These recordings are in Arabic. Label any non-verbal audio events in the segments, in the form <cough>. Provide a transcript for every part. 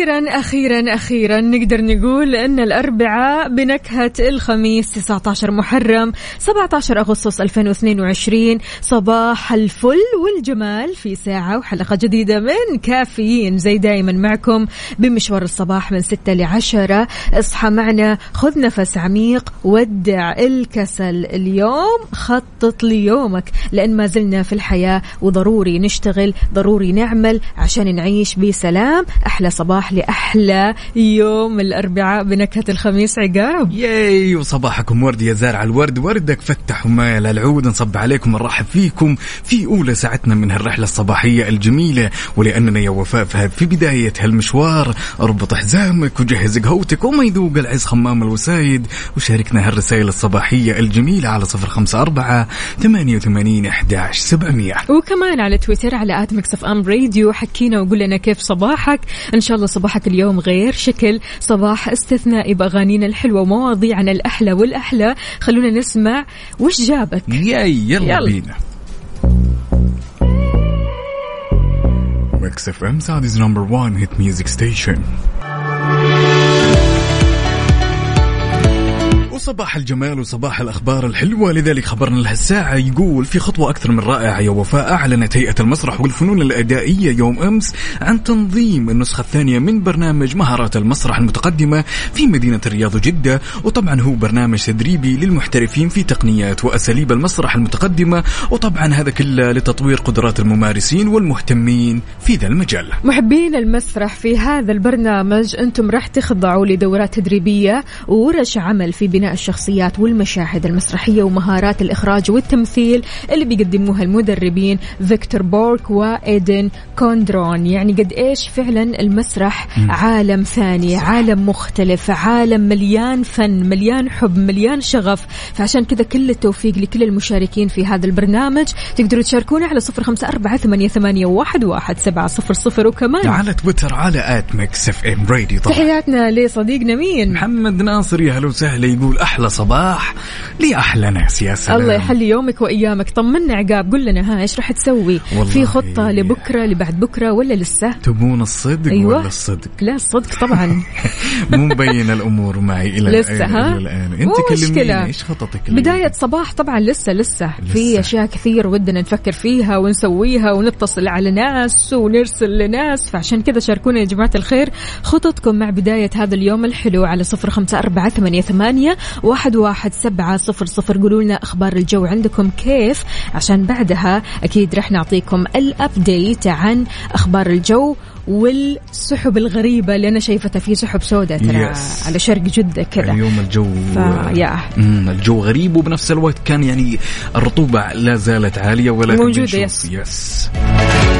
أخيرا أخيرا أخيرا نقدر نقول أن الأربعاء بنكهة الخميس 19 محرم 17 أغسطس 2022 صباح الفل والجمال في ساعة وحلقة جديدة من كافيين زي دايما معكم بمشوار الصباح من 6 ل 10 اصحى معنا خذ نفس عميق ودع الكسل اليوم خطط ليومك لأن ما زلنا في الحياة وضروري نشتغل ضروري نعمل عشان نعيش بسلام. أحلى صباح لأحلى يوم الأربعاء بنكهة الخميس عقاب. ياي وصباحكم ورد يا زارع الورد. وردك فتح ومايل العود. نصب عليكم نرحب فيكم في أولى ساعتنا من هالرحلة الصباحية الجميلة. ولأننا يا وفاء في بداية هالمشوار. اربط حزامك وجهز قهوتك وما يذوق العز خمام الوسايد. وشاركنا هالرسائل الصباحية الجميلة على صفر خمسة أربعة ثمانية وثمانين أحداش سبعمية. وكمان على تويتر على at ميكس إف إم راديو. حكينا وقول لنا كيف صباحك. إن شاء الله صباحك اليوم غير شكل. صباح استثنائي بأغانينا الحلوة ومواضيعنا الأحلى والأحلى. خلونا نسمع وش جابك؟ yay يلا, يلا. بينا. Mix FM Saudi's number 1 hit music station وصباح الجمال وصباح الأخبار الحلوة. لذلك خبرنا لهالساعة يقول في خطوة أكثر من رائعة. يا وفاء أعلنت هيئة المسرح والفنون الأدائية يوم أمس عن تنظيم النسخة الثانية من برنامج مهارات المسرح المتقدمة في مدينة الرياض وجدة وطبعا هو برنامج تدريبي للمحترفين في تقنيات وأساليب المسرح المتقدمة. وطبعا هذا كله لتطوير قدرات الممارسين والمهتمين في ذا المجال. محبين المسرح في هذا البرنامج أنتم راح تخضعوا لدورات تدريبية وورش عمل في بناء الشخصيات والمشاهد المسرحية ومهارات الإخراج والتمثيل اللي بيقدموها المدربين فيكتور بورك وإيدن كوندرون. يعني قد إيش فعلا المسرح عالم ثاني عالم مختلف عالم مليان فن مليان حب مليان شغف. فعشان كذا كل التوفيق لكل المشاركين في هذا البرنامج. تقدروا تشاركونا على صفر خمسة أربعة ثمانية, ثمانية واحد, واحد سبعة صفر صفر. وكمان على تويتر على at Mix FM Radio طبعا. تحياتنا لصديقنا مين؟ محمد ناصر. يا هلا وسهلا. يقول أحلى صباح لأحلى ناس يا سلام الله يحلي يومك وأيامك طمنا عقاب قل لنا ها إيش راح تسوي في خطة لبكرة لبعد بكرة ولا لسه تبون الصدق أيوة. ولا الصدق لا الصدق طبعا <laughs> مو مبين الأمور معي إلى لسه، الآن ها؟ إلى مو كلميني مشكلة. إيش خططك؟ بداية صباح طبعا لسه لسه في لسه. أشياء كثير ودنا نفكر فيها ونسويها ونتصل على ناس ونرسل لناس فعشان كذا شاركونا يا جماعة الخير خططكم مع بداية هذا اليوم الحلو على صفر خمسة أربعة ثمانية, ثمانية واحد, واحد سبعة صفر صفر قولوا لنا أخبار الجو عندكم كيف عشان بعدها أكيد رح نعطيكم الأبديت عن أخبار الجو والسحب الغريبة اللي أنا شايفتها في سحب سوداء ترى Yes. على شرق جدة كذا اليوم الجو ف-. مم، الجو غريب وبنفس الوقت كان يعني الرطوبة لا زالت عالية ولكن موجودة، yes. yes حار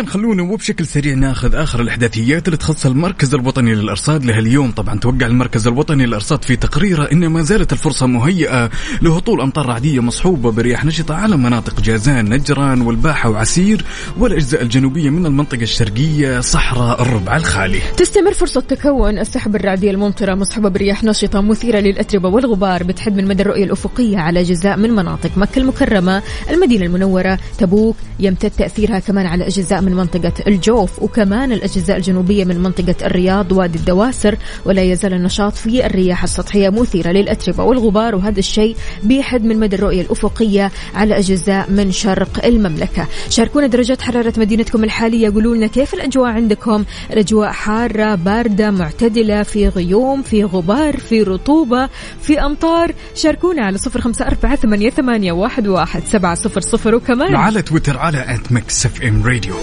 إذا خلونا وبشكل سريع ناخذ آخر الإحداثيات اللي تخص المركز الوطني للأرصاد لهاليوم. طبعا توقع المركز الوطني للأرصاد في تقريره إن ما زالت الفرصة مهيئة لهطول أمطار رعدية مصحوبة برياح نشطة على مناطق جازان نجران والباحة وعسير والأجزاء الجنوبية من المنطقة الشرقية صحراء الربع الخالي. تستمر فرصة تكون السحب الرعدية الممطرة مصحوبة برياح نشطة مثيرة للأتربة والغبار بتحد من مدى الرؤية الأفقية على أجزاء من مناطق مكة المكرمة المدينة المنورة تبوك يمتد تأثيرها كمان على أجزاء من منطقة الجوف وكمان الأجزاء الجنوبية من منطقة الرياض وادي الدواسر ولا يزال النشاط في الرياح السطحية مثيرة للأتربة والغبار وهذا الشيء بيحد من مدى الرؤية الأفقية على أجزاء من شرق المملكة. شاركونا درجات حرارة مدينتكم الحالية قولوا لنا كيف الأجواء عندكم؟ الأجواء حارة باردة معتدلة في غيوم في غبار في رطوبة في أمطار. شاركونا على صفر خمسة أربعة ثمانية, ثمانية واحد, واحد سبعة صفر صفر وكمان على تويتر على Mix FM Radio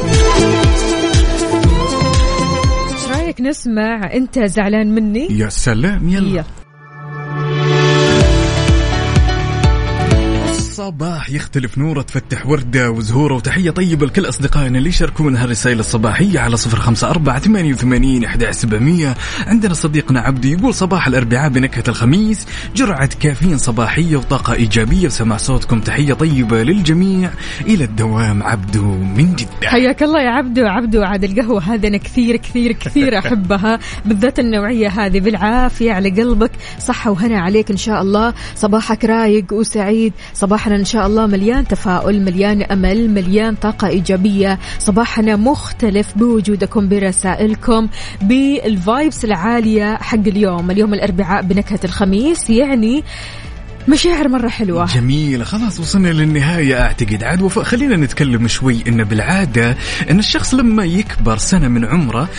رأيك نسمع أنت زعلان مني يا سلام يلا يلا. صباح يختلف نورة تفتح وردة وزهورة وتحية طيبة لكل أصدقائنا اللي يشاركونا هالرسائل الصباحية على صفر خمسة أربعة ثمانية وثمانين أحد سبعمية. عندنا صديقنا عبدي يقول صباح الأربعاء بنكهة الخميس جرعة كافيين صباحية وطاقة إيجابية وسمع صوتكم. تحية طيبة للجميع. إلى الدوام عبدو من جدة. حياك الله يا عبدو. عبدو عاد القهوة هذا أنا كثير كثير كثير <laughs> أحبها بالذات النوعية هذه. بالعافية على قلبك. صحة وهنا عليك إن شاء الله. صباحك رايق وسعيد. صباحنا إن شاء الله مليان تفاؤل مليان أمل مليان طاقة إيجابية. صباحنا مختلف بوجودكم برسائلكم بالفايبس العالية حق اليوم. اليوم الأربعاء بنكهة الخميس يعني مشاعر مرة حلوة. جميل. خلاص وصلنا للنهاية. أعتقد عاد وفاء خلينا نتكلم شوي إن بالعادة إن الشخص لما يكبر سنة من عمره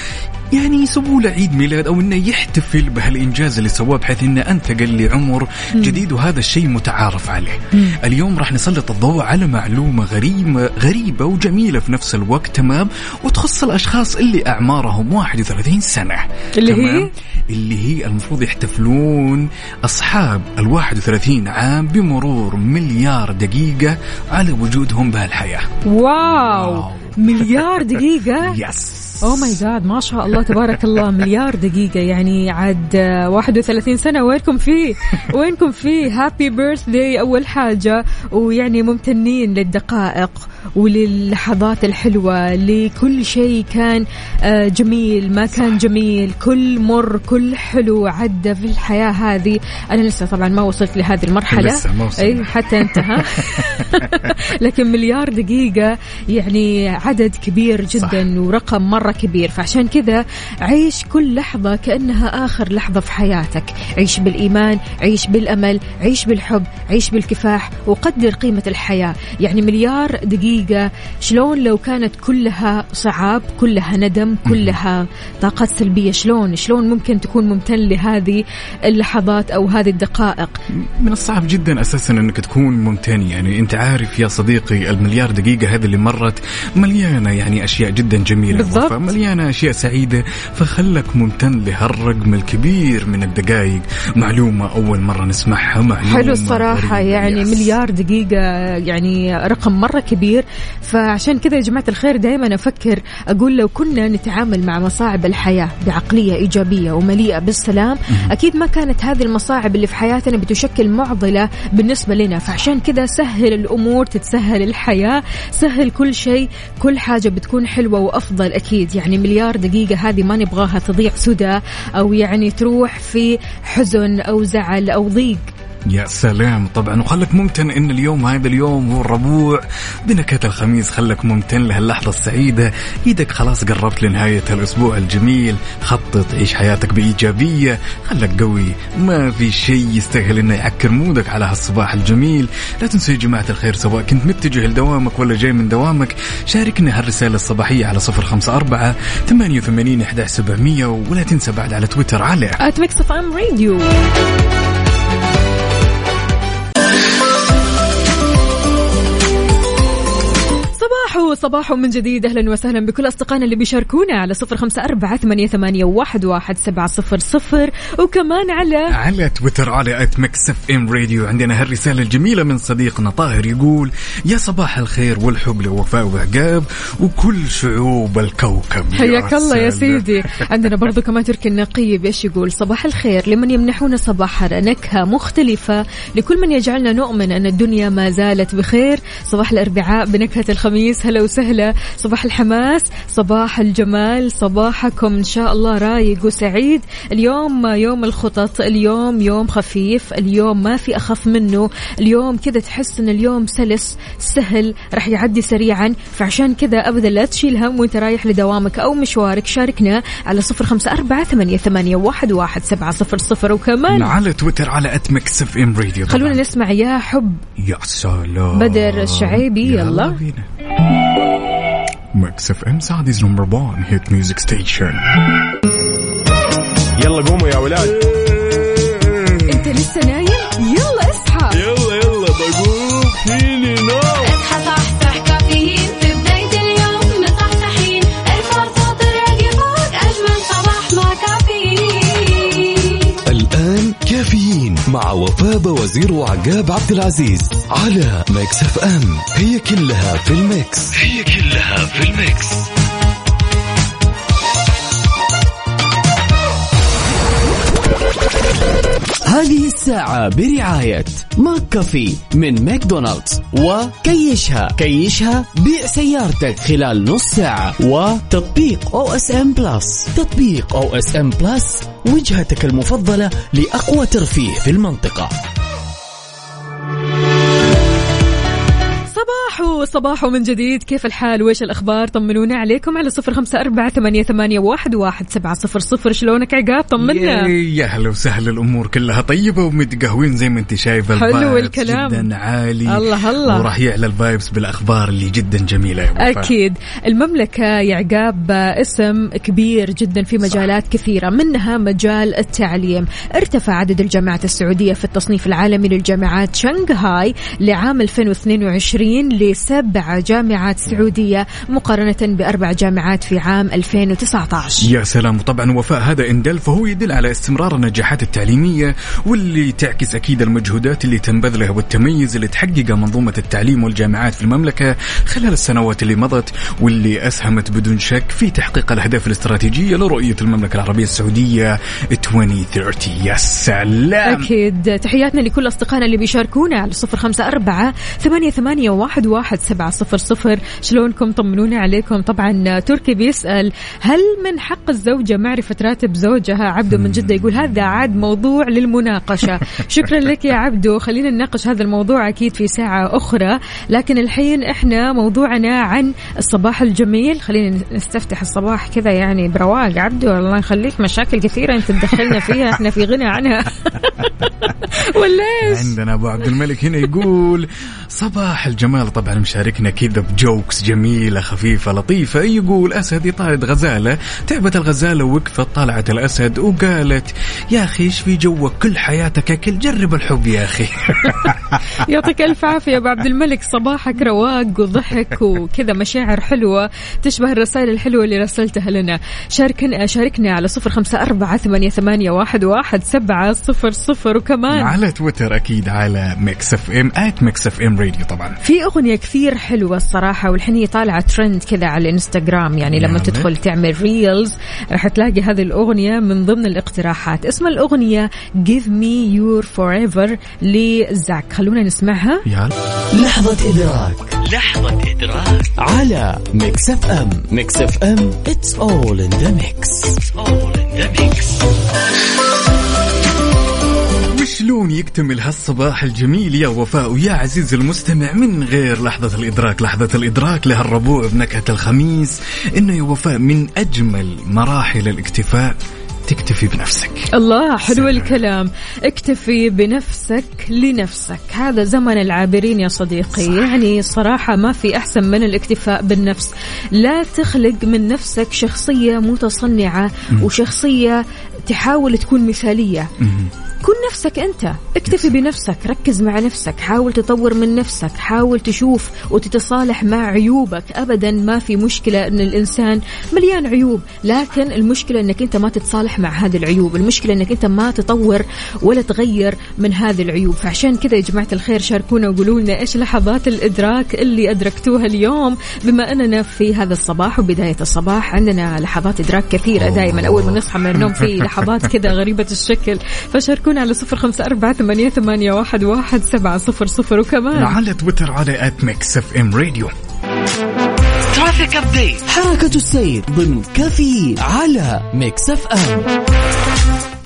يعني يسووا له عيد ميلاد أو إنه يحتفل بهالإنجاز اللي سواه بحيث انه انتقل لعمر جديد وهذا الشيء متعارف عليه. اليوم راح نسلط الضوء على معلومة غريبه غريبة وجميلة في نفس الوقت تمام وتخص الأشخاص اللي أعمارهم 31 سنة. اللي هي؟ تمام؟ اللي هي المفروض يحتفلون أصحاب ال 31 عام بمرور مليار دقيقة على وجودهم بهالحياة. واو واو. مليار دقيقة <laughs> yes oh my God ما شاء الله تبارك الله. <laughs> مليار دقيقة. يعني عاد آه، 31 سنة. وينكم فيه؟ وينكم فيه؟ happy birthday أول حاجة. ويعني ممتنين للدقائق وللحظات الحلوة. لكل شيء كان آه، جميل. ما كان جميل. كل مر كل حلو عدى في الحياة هذه. أنا لسه طبعا ما وصلت لهذه المرحلة. لسه ما وصلنا. أي حتى أنت ها؟ <laughs> لكن مليار دقيقة. يعني عدد كبير جدا. صح. ورقم مرة كبير. فعشان كذا عيش كل لحظة كأنها آخر لحظة في حياتك. عيش بالإيمان عيش بالأمل عيش بالحب عيش بالكفاح وقدر قيمة الحياة. يعني مليار دقيقة شلون لو كانت كلها صعاب كلها ندم كلها طاقات سلبية شلون؟ شلون ممكن تكون ممتن لهذه اللحظات أو هذه الدقائق؟ من الصعب جدا أساسا إنك تكون ممتن. يعني أنت عارف يا صديقي المليار دقيقة هذه اللي مرت مليانة يعني أشياء جدا جميلة. بالضبط. وفاء، مليانه أشياء سعيدة فخلك ممتن لهالرقم الكبير من الدقائق معلومة أول مرة نسمعها معلومة حلو الصراحة غريبة. يعني يس. مليار دقيقة يعني رقم مرة كبير. فعشان كذا يا جماعة الخير دائما أفكر أقول لو كنا نتعامل مع مصاعب الحياة بعقلية إيجابية ومليئة بالسلام أكيد ما كانت هذه المصاعب اللي في حياتنا بتشكل معضلة بالنسبة لنا. فعشان كذا سهل الأمور تتسهل الحياة سهل كل شيء كل حاجة بتكون حلوة وأفضل أكيد. يعني مليار دقيقة هذه ما نبغاها تضيع سدى أو يعني تروح في حزن أو زعل أو ضيق. يا سلام. طبعا وخلك ممتن إن اليوم هذا اليوم هو الربوع. بنكهة الخميس خلك ممتن لهاللحظة السعيدة. إيدك خلاص قربت لنهاية الأسبوع الجميل. خطط عيش حياتك بإيجابية. خلك قوي. ما في شيء يستاهل إنه يعكر مودك على هالصباح الجميل. لا تنسوا يا جماعة الخير سواء كنت متجه لدوامك ولا جاي من دوامك شاركنا هالرسالة الصباحية على صفر خمسة أربعة ثمانية وثمانين إحدى سبعمية. ولا تنسى بعد على تويتر على اف ام راديو صباحو صباحو من جديد. أهلا وسهلا بكل أصدقائنا اللي بيشاركونا على صفر خمسة أربعة ثمانية, ثمانية واحد, واحد سبعة صفر صفر. وكمان على على تويتر على at Mix FM Radio. عندنا هالرسالة الجميلة من صديقنا طاهر يقول يا صباح الخير والحب لوفاء وعقاب وكل شعوب الكوكب حياك الله يا. سيدي. عندنا برضو كمان تركي النقيب إيش يقول صباح الخير لمن يمنحون صباحنا نكهة مختلفة لكل من يجعلنا نؤمن أن الدنيا ما زالت بخير. صباح الأربعاء بنكهة الخميس. الخميس. هلا وسهلا. صباح الحماس صباح الجمال صباحكم إن شاء الله رايق وسعيد. اليوم يوم الخطط اليوم يوم خفيف اليوم ما في أخف منه. اليوم كذا تحس أن اليوم سلس سهل راح يعدي سريعا. فعشان كذا أبدا لا تشيل هم وأنت رايح لدوامك أو مشوارك شاركنا على صفر خمسة أربعة ثمانية, ثمانية واحد, واحد سبعة صفر صفر. وكمان على تويتر على at Mix FM Radio. خلونا نسمع يا حب يا سلام. بدر الشعيبي، يلا. بينا. Mix FM Saudi's number 1 hit music station يلا قوموا يا ولاد. وفاء وزير وعقاب عبد العزيز على Mix FM. هي كلها في ال mix. هي كلها في ال mix. هذه الساعة برعاية McCafé من ماكدونالدز وكيشها. كيشها بيع سيارتك خلال نص ساعة وتطبيق OSN Plus. تطبيق OSN Plus وجهتك المفضلة لأقوى ترفيه في المنطقة. صباحو صباحو من جديد كيف الحال؟ ويش الأخبار؟ طمنونا عليكم على صفر خمسة أربعة ثمانية, ثمانية واحد, واحد سبعة صفر صفر. شلونك عقاب؟ طمنا. يا هلا وسهلا الأمور كلها طيبة ومتقهوين زي ما أنت شايفة. حلو الكلام. جدا عالي. الله الله. وراح يعلى الفايبس بالأخبار اللي جدا جميلة يا. أكيد. المملكة يا عقاب اسم كبير جدا في مجالات كثيرة منها مجال التعليم. ارتفع عدد الجامعات السعودية في التصنيف العالمي للجامعات شنغهاي لعام 2022 لسبع جامعات سعودية مقارنة بأربع جامعات في عام 2019 يا سلام. وطبعا وفاء هذا ان دل فهو يدل على استمرار النجاحات التعليمية واللي تعكس أكيد المجهودات اللي تنبذلها والتميز اللي تحققه منظومة التعليم والجامعات في المملكة خلال السنوات اللي مضت واللي أسهمت بدون شك في تحقيق الأهداف الاستراتيجية لرؤية المملكة العربية السعودية 2030 يا سلام! أكيد. تحياتنا لكل أصدقائنا اللي بيشاركونا على صفر خمسة أربعة ثمانية, ثمانية واحد, واحد سبعة صفر صفر. شلونكم؟ طمنونا عليكم. طبعا تركي بيسأل هل من حق الزوجة معرفة راتب زوجها؟ عبده من جدة يقول هذا عاد موضوع للمناقشة. <laughs> شكرا لك يا عبدو. خلينا نناقش هذا الموضوع أكيد في ساعة أخرى. لكن الحين إحنا موضوعنا عن الصباح الجميل. خلينا نستفتح الصباح كذا يعني برواق. عبدو الله يخليك. مشاكل كثيرة أنت تدخلنا فيها. إحنا في غنى عنها. <laughs> ولا عندنا أبو عبد الملك هنا يقول صباح الجمال. طبعا مشاركنا كذا بجوكس جميلة خفيفة لطيفة. يقول أسد يطارد غزالة. تعبت الغزالة وقفت طلعت الأسد وقالت يا أخي إيش في جوك؟ كل حياتك أكل. جرب الحب يا أخي. <laughs> يعطيك ألف عافية يا أبو عبد الملك. صباحك رواق وضحك وكذا مشاعر حلوة تشبه الرسائل الحلوة اللي رسلتها لنا. شاركنا شاركنا على صفر خمسة أربعة ثمانيه, ثمانية واحد, واحد سبعة صفر صفر. وكمان على تويتر أكيد على Mix FM at Mix FM Radio طبعا. في أغنية كثير حلوة الصراحة والحين هي طالعة ترند كذا على الانستغرام يعني لما نعم. تدخل تعمل reels راح تلاقي هذه الأغنية من ضمن الاقتراحات. اسم الأغنية Give Me Your Forever لزاك. خلونا نسمعها. يا. لحظة إدراك. لحظة إدراك. على Mix FM Mix FM it's all in the mix. It's all in the mix. وشلون يكتمل هالصباح الجميل يا وفاء ويا عزيزي المستمع من غير لحظة الإدراك؟ لحظة الإدراك لهالربوع بنكهة الخميس. إنه يا وفاء من أجمل مراحل الاكتفاء تكتفي بنفسك. الله حلو سلام. الكلام. اكتفي بنفسك لنفسك. هذا زمن العابرين يا صديقي. صح. يعني صراحة ما في أحسن من الاكتفاء بالنفس. لا تخلق من نفسك شخصية متصنعة وشخصية تحاول تكون مثالية. كن نفسك أنت. اكتفي بنفسك ركز مع نفسك حاول تطور من نفسك حاول تشوف وتتصالح مع عيوبك. أبدا ما في مشكلة أن الإنسان مليان عيوب لكن المشكلة أنك أنت ما تتصالح مع هذه العيوب. المشكلة أنك أنت ما تطور ولا تغير من هذه العيوب. فعشان كذا يا جماعة الخير شاركونا وقولوا لنا إيش لحظات الإدراك اللي أدركتوها اليوم. بما أننا في هذا الصباح وبداية الصباح عندنا لحظات إدراك كثيرة دائما أول ما نصحى من النوم في لحظات كذا غريبة الشكل. فشاركونا على صفر خمسة أربعة ثمانية, ثمانية واحد, واحد سبعة صفر صفر. وكمان على تويتر على at Mix FM Radio traffic update حركة السير ضمن coffee على Mix FM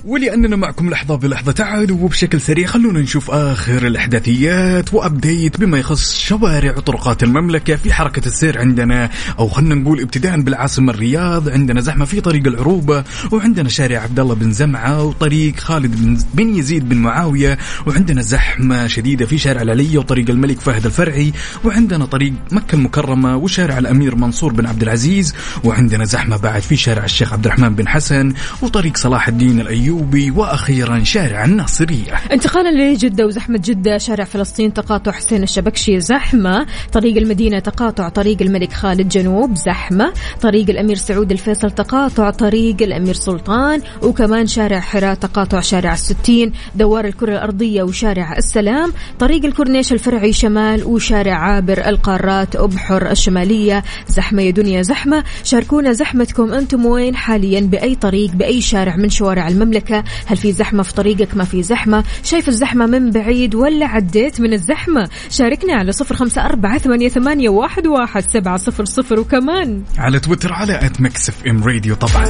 ولأننا معكم لحظة بلحظة تعالوا وبشكل سريع خلونا نشوف آخر الإحداثيات و update بما يخص شوارع وطرقات المملكة في حركة السير عندنا أو خلنا نقول ابتداء بالعاصمة الرياض عندنا زحمة في طريق العروبة وعندنا شارع عبد الله بن زمعة وطريق خالد بن, بن يزيد بن معاوية وعندنا زحمة شديدة في شارع العلية وطريق الملك فهد الفرعي وعندنا طريق مكة المكرمة وشارع الأمير منصور بن عبد العزيز وعندنا زحمة بعد في شارع الشيخ عبد الرحمن بن حسن وطريق صلاح الدين الأيوبي. وأخيرا شارع الناصرية. انتقالا لجدة وزحمة جدة شارع فلسطين تقاطع حسين الشبكشي زحمة. طريق المدينة تقاطع طريق الملك خالد جنوب زحمة. طريق الأمير سعود الفيصل تقاطع طريق الأمير سلطان. وكمان شارع حراء تقاطع شارع الستين. دوار الكرة الأرضية وشارع السلام. طريق الكورنيش الفرعي شمال وشارع عابر القارات أبحر الشمالية. زحمة يا دنيا زحمة. شاركونا زحمتكم أنتم وين؟ حاليا بأي طريق بأي شارع من شوارع المملكة. هل في زحمة في طريقك؟ ما في زحمة. شايف الزحمة من بعيد ولا عديت من الزحمة؟ شاركنا على صفر خمسة أربعة ثمانية, ثمانية واحد, واحد سبعة صفر صفر وكمان. على تويتر على ات ميكس اف ام راديو طبعا.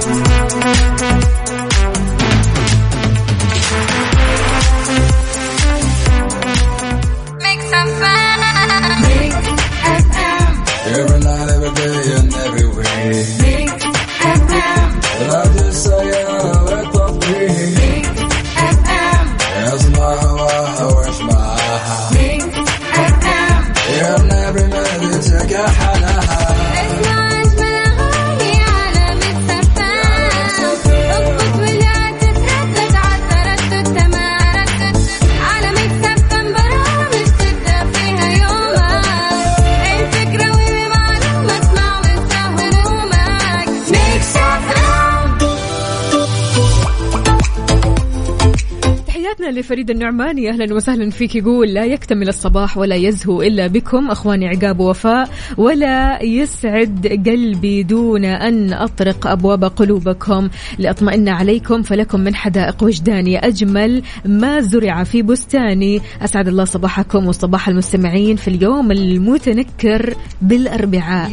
لفريد النعماني أهلا وسهلا فيك. يقول لا يكتمل الصباح ولا يزهو إلا بكم. اخواني عقاب ووفاء ولا يسعد قلبي دون أن أطرق أبواب قلوبكم. لأطمئن عليكم فلكم من حدائق وجداني أجمل ما زرع في بستاني. أسعد الله صباحكم وصباح المستمعين في اليوم المتنكر بالأربعاء.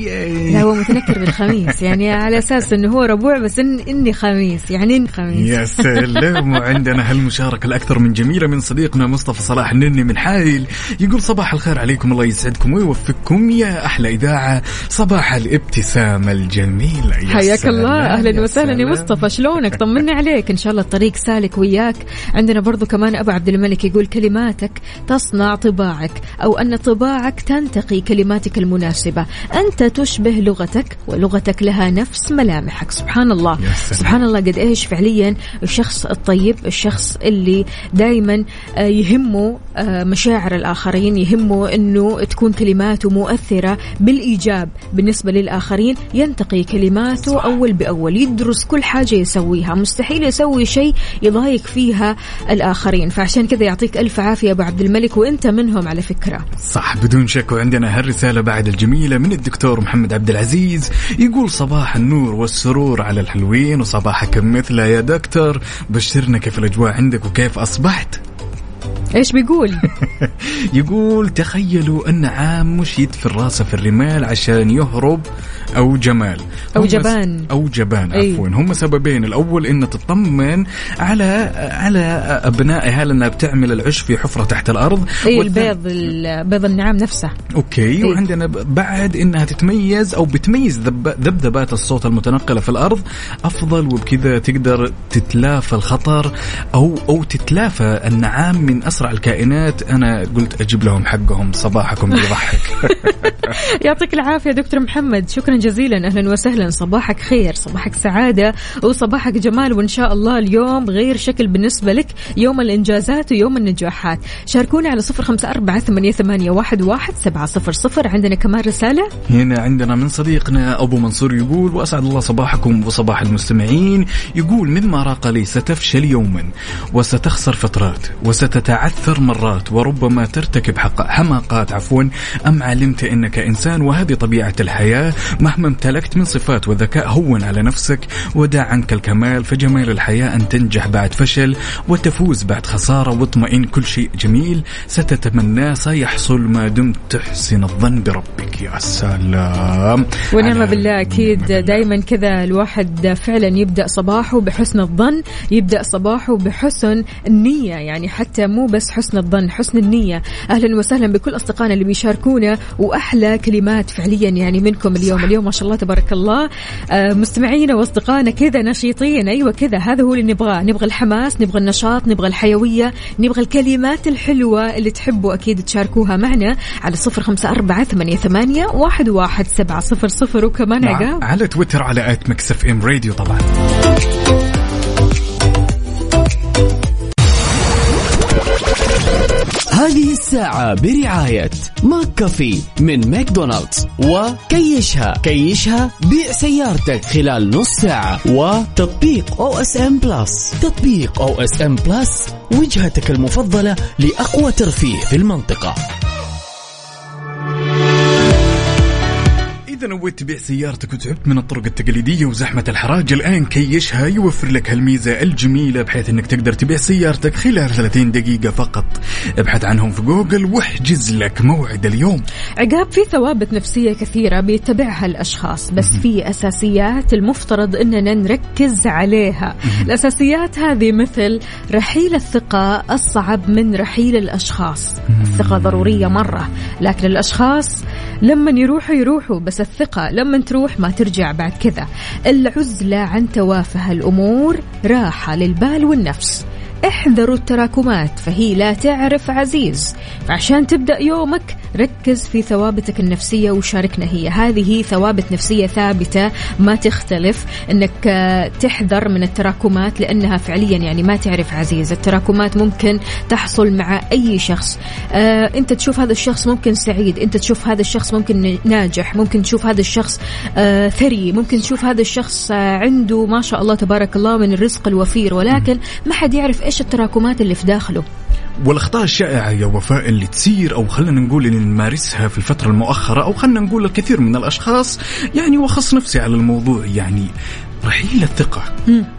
لا هو متنكر بالخميس. يعني على أساس إنه هو ربوع بس إن إني خميس. يعني إن خميس. يا سلام. وعندنا هالمشاركة الأكثر من جميلة من صديقنا مصطفى صلاح النني من حايل يقول صباح الخير عليكم الله يسعدكم ويوفقكم يا أحلى إذاعة صباح الابتسامة الجميلة يا حياك الله أهلا وسهلا يا. مصطفى شلونك؟ طمنا عليك إن شاء الله الطريق سالك وياك. عندنا برضو كمان أبو عبد الملك يقول كلماتك تصنع طباعك أو أن طباعك تنتقي كلماتك المناسبة. أنت تشبه لغتك ولغتك لها نفس ملامحك. سبحان الله. يا سلام. سبحان الله قد إيش فعليا الشخص الطيب الشخص اللي دائما يهمه آه، مشاعر الآخرين يهمه إنه تكون كلماته مؤثرة بالإيجاب بالنسبة للآخرين. ينتقي كلماته أول بأول يدرس كل حاجة يسويها. مستحيل يسوي شيء يضايق فيها الآخرين. فعشان كذا يعطيك ألف عافية أبو عبد الملك وأنت منهم على فكرة. صح بدون شك. وعندنا هالرسالة بعد الجميلة من الدكتور محمد عبد العزيز. يقول صباح النور والسرور على الحلوين وصباحك مثله يا دكتور. بشرنا كيف الأجواء عندك وكيف أصبحت إيش بيقول؟ <laughs> يقول تخيلوا أن عام مش يدفن راسه في الرمال عشان يهرب أو جمال. س- جبان. أو جبان أي. عفوا. هم سببين. الأول أن تطمن على على أبنائها لأنها بتعمل العش في حفرة تحت الأرض. أي والثاني- البيض ال- بيض النعام نفسه. أوكي. إيه. وعندنا بعد إنها تتميز أو بتميز ذب- ذبذبات الصوت المتنقلة في الأرض أفضل وبكذا تقدر تتلافى الخطر أو أو تتلافى النعام من أسرع الكائنات. أنا قلت أجيب لهم حقهم. صباحكم بيضحك <laughs> <laughs> يعطيك العافية دكتور محمد. شكرا جزيلا. أهلا وسهلا. صباحك خير صباحك سعادة وصباحك جمال وإن شاء الله اليوم غير شكل بالنسبة لك. يوم الإنجازات ويوم النجاحات. شاركونا على صفر خمسة أربعة ثمانية, ثمانية واحد, واحد سبعة صفر صفر. عندنا كمان رسالة. هنا عندنا من صديقنا أبو منصور يقول وأسعد الله صباحكم وصباح المستمعين. يقول مما راق لي ستفشل يوما وستخسر فترات وستتعثر مرات وربما ترتكب حماقات عفوا أم علمت إنك إنسان وهذه طبيعة الحياة؟ ما مهما امتلكت من صفات وذكاء هون على نفسك ودع عنك الكمال فجمال الحياة أن تنجح بعد فشل وتفوز بعد خسارة واطمئن كل شيء جميل. ستتمناه سيحصل ما دمت تحسن الظن بربك يا سلام. ونعم بالله أكيد دائما كذا الواحد فعلا يبدأ صباحه بحسن الظن يبدأ صباحه بحسن النية يعني حتى مو بس حسن الظن حسن النية. أهلا وسهلا بكل أصدقائنا اللي بيشاركونا وأحلى كلمات فعليا يعني منكم اليوم. اليوم ما شاء الله تبارك الله. آه، مستمعينا وأصدقائنا كذا نشيطين. أيوه كذا. هذا هو اللي نبغاه. نبغى الحماس نبغى النشاط نبغى الحيوية نبغى الكلمات الحلوة اللي تحبوا أكيد تشاركوها معنا على صفر خمسة أربعة ثمانية ثمانية واحد واحد سبعة صفر صفر. وكمان عقاب. على تويتر على at Mix FM Radio طبعا. هذه الساعة برعاية McCafé من ماكدونالدز وكيشها كيشها بيع سيارتك خلال نص ساعة وتطبيق OSN Plus تطبيق OSN Plus وجهتك المفضلة لأقوى ترفيه في المنطقة. إذا نويت تبيع سيارتك وتعبت من الطرق التقليدية وزحمة الحراج الآن كيشها يوفر لك هالميزة الجميلة بحيث أنك تقدر تبيع سيارتك خلال 30 دقيقة فقط. ابحث عنهم في جوجل واحجز لك موعد اليوم. عقاب في ثوابت نفسية كثيرة بيتبعها الأشخاص بس في أساسيات المفترض أننا نركز عليها. الأساسيات هذه مثل رحيل الثقة أصعب من رحيل الأشخاص. الثقة ضرورية مرة لكن الأشخاص لما يروحوا يروحوا بس الثقة لما تروح ما ترجع بعد كذا. العزلة عن توافه الأمور راحة للبال والنفس. احذروا التراكمات فهي لا تعرف عزيز. فعشان تبدأ يومك ركز في ثوابتك النفسية وشاركنا هي. هذه ثوابت نفسية ثابتة ما تختلف. إنك آه، تحذر من التراكمات لأنها فعليا يعني ما تعرف عزيز. التراكمات ممكن تحصل مع أي شخص. آه أنت تشوف هذا الشخص ممكن سعيد. أنت تشوف هذا الشخص ممكن ناجح. ممكن تشوف هذا الشخص آه ثري. ممكن تشوف هذا الشخص عنده ما شاء الله تبارك الله من الرزق الوفير. ولكن ما حد يعرف إيش التراكمات اللي في داخله. والأخطاء الشائعة يا وفاء اللي تصير أو خلينا نقول اللي نمارسها في الفترة المؤخرة أو خلينا نقول الكثير من الأشخاص يعني وخص نفسي على الموضوع. يعني رحيل الثقة.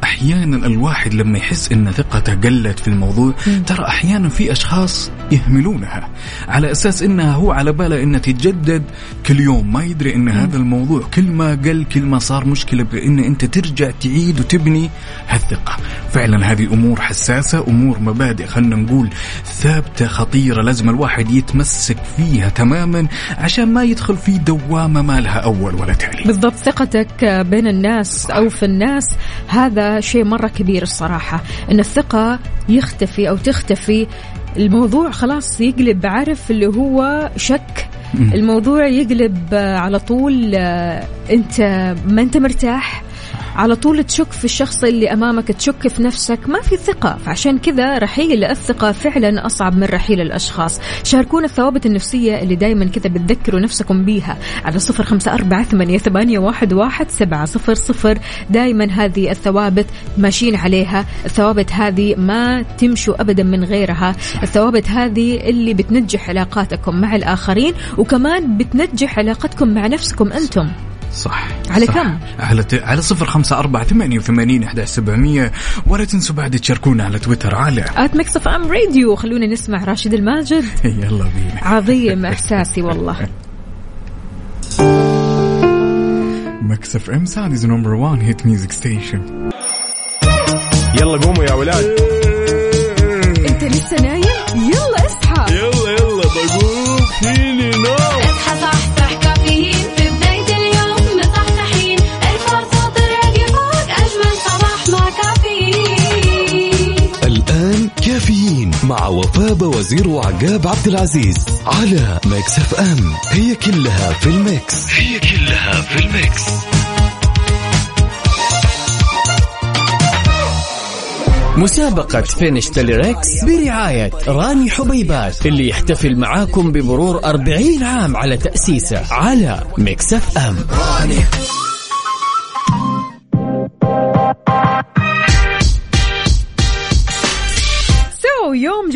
أحيانا الواحد لما يحس أن ثقته قلت في الموضوع ترى أحيانا في أشخاص يهملونها على أساس أنها هو على باله أنها تتجدد كل يوم ما يدري أن هذا الموضوع كل ما قل كل ما صار مشكلة بأن أنت ترجع تعيد وتبني هالثقة. فعلا هذه أمور حساسة أمور مبادئ خلينا نقول ثابتة خطيرة لازم الواحد يتمسك فيها تماما عشان ما يدخل في دوامة ما لها أول ولا تالي بالضبط ثقتك بين الناس أو في الناس هذا شيء مرة كبير الصراحة إن الثقة يختفي أو تختفي الموضوع خلاص يقلب عارف اللي هو شك؟ الموضوع يقلب على طول آه، أنت ما أنت مرتاح؟ على طول تشك في الشخص اللي أمامك تشك في نفسك. ما في ثقة. فعشان كذا رحيل الثقة فعلا أصعب من رحيل الأشخاص. شاركونا الثوابت النفسية اللي دائما كذا بتذكروا نفسكم بيها على صفر خمسة أربعة ثمانية, ثمانية واحد, واحد سبعة صفر صفر. دائما هذه الثوابت ماشيين عليها. الثوابت هذه ما تمشوا ابدا من غيرها. الثوابت هذه اللي بتنجح علاقاتكم مع الآخرين وكمان بتنجح علاقتكم مع نفسكم أنتم. صح. على صح. كم؟ على ت... على صفر خمسة أربعة ثمانية وثمانين أحد سبعمية. ولا تنسوا بعد تشاركونا على تويتر على at Mix FM Radio خلونا نسمع راشد الماجد. <laughs> يلا بينا. عظيم إحساسي والله. Mix FM Saudi's number 1 hit music station يلا قوموا يا ولاد. إنت لسه نايم؟ مع وفاء وزير وعقاب عبد العزيز على Mix F M. هي كلها في ال mix. هي كلها في ال mix. مسابقة finish the lyrics برعاية راني حبيبات اللي يحتفل معاكم بمرور 40 عام على تأسيسه على Mix FM. سو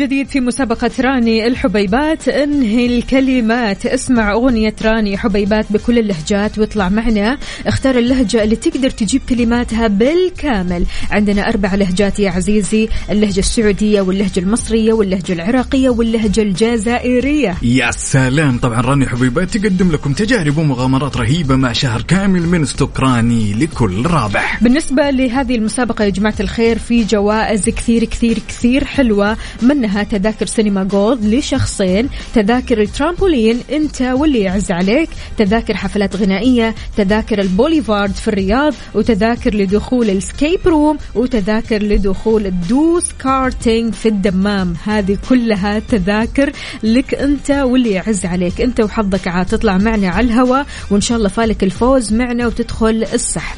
جديد في مسابقة راني الحبيبات. انهي الكلمات. اسمع أغنية راني حبيبات بكل اللهجات واطلع معنا. اختار اللهجة اللي تقدر تجيب كلماتها بالكامل. عندنا أربع لهجات يا عزيزي. اللهجة السعودية واللهجة المصرية واللهجة العراقية واللهجة الجزائرية. يا سلام. طبعا راني حبيبات تقدم لكم تجارب ومغامرات رهيبة مع شهر كامل من ستوك راني لكل رابح. بالنسبة لهذه المسابقة يا جماعة الخير في جوائز كثير كثير كثير حلوة. منها تذاكر سينما gold لشخصين تذاكر الترامبولين أنت واللي يعز عليك تذاكر حفلات غنائية تذاكر البوليفارد في الرياض وتذاكر لدخول ال escape room وتذاكر لدخول الدوس كارتينج في الدمام. هذه كلها تذاكر لك أنت واللي يعز عليك. أنت وحظك عاد تطلع معنا على الهواء وإن شاء الله فالك الفوز معنا وتدخل السحب.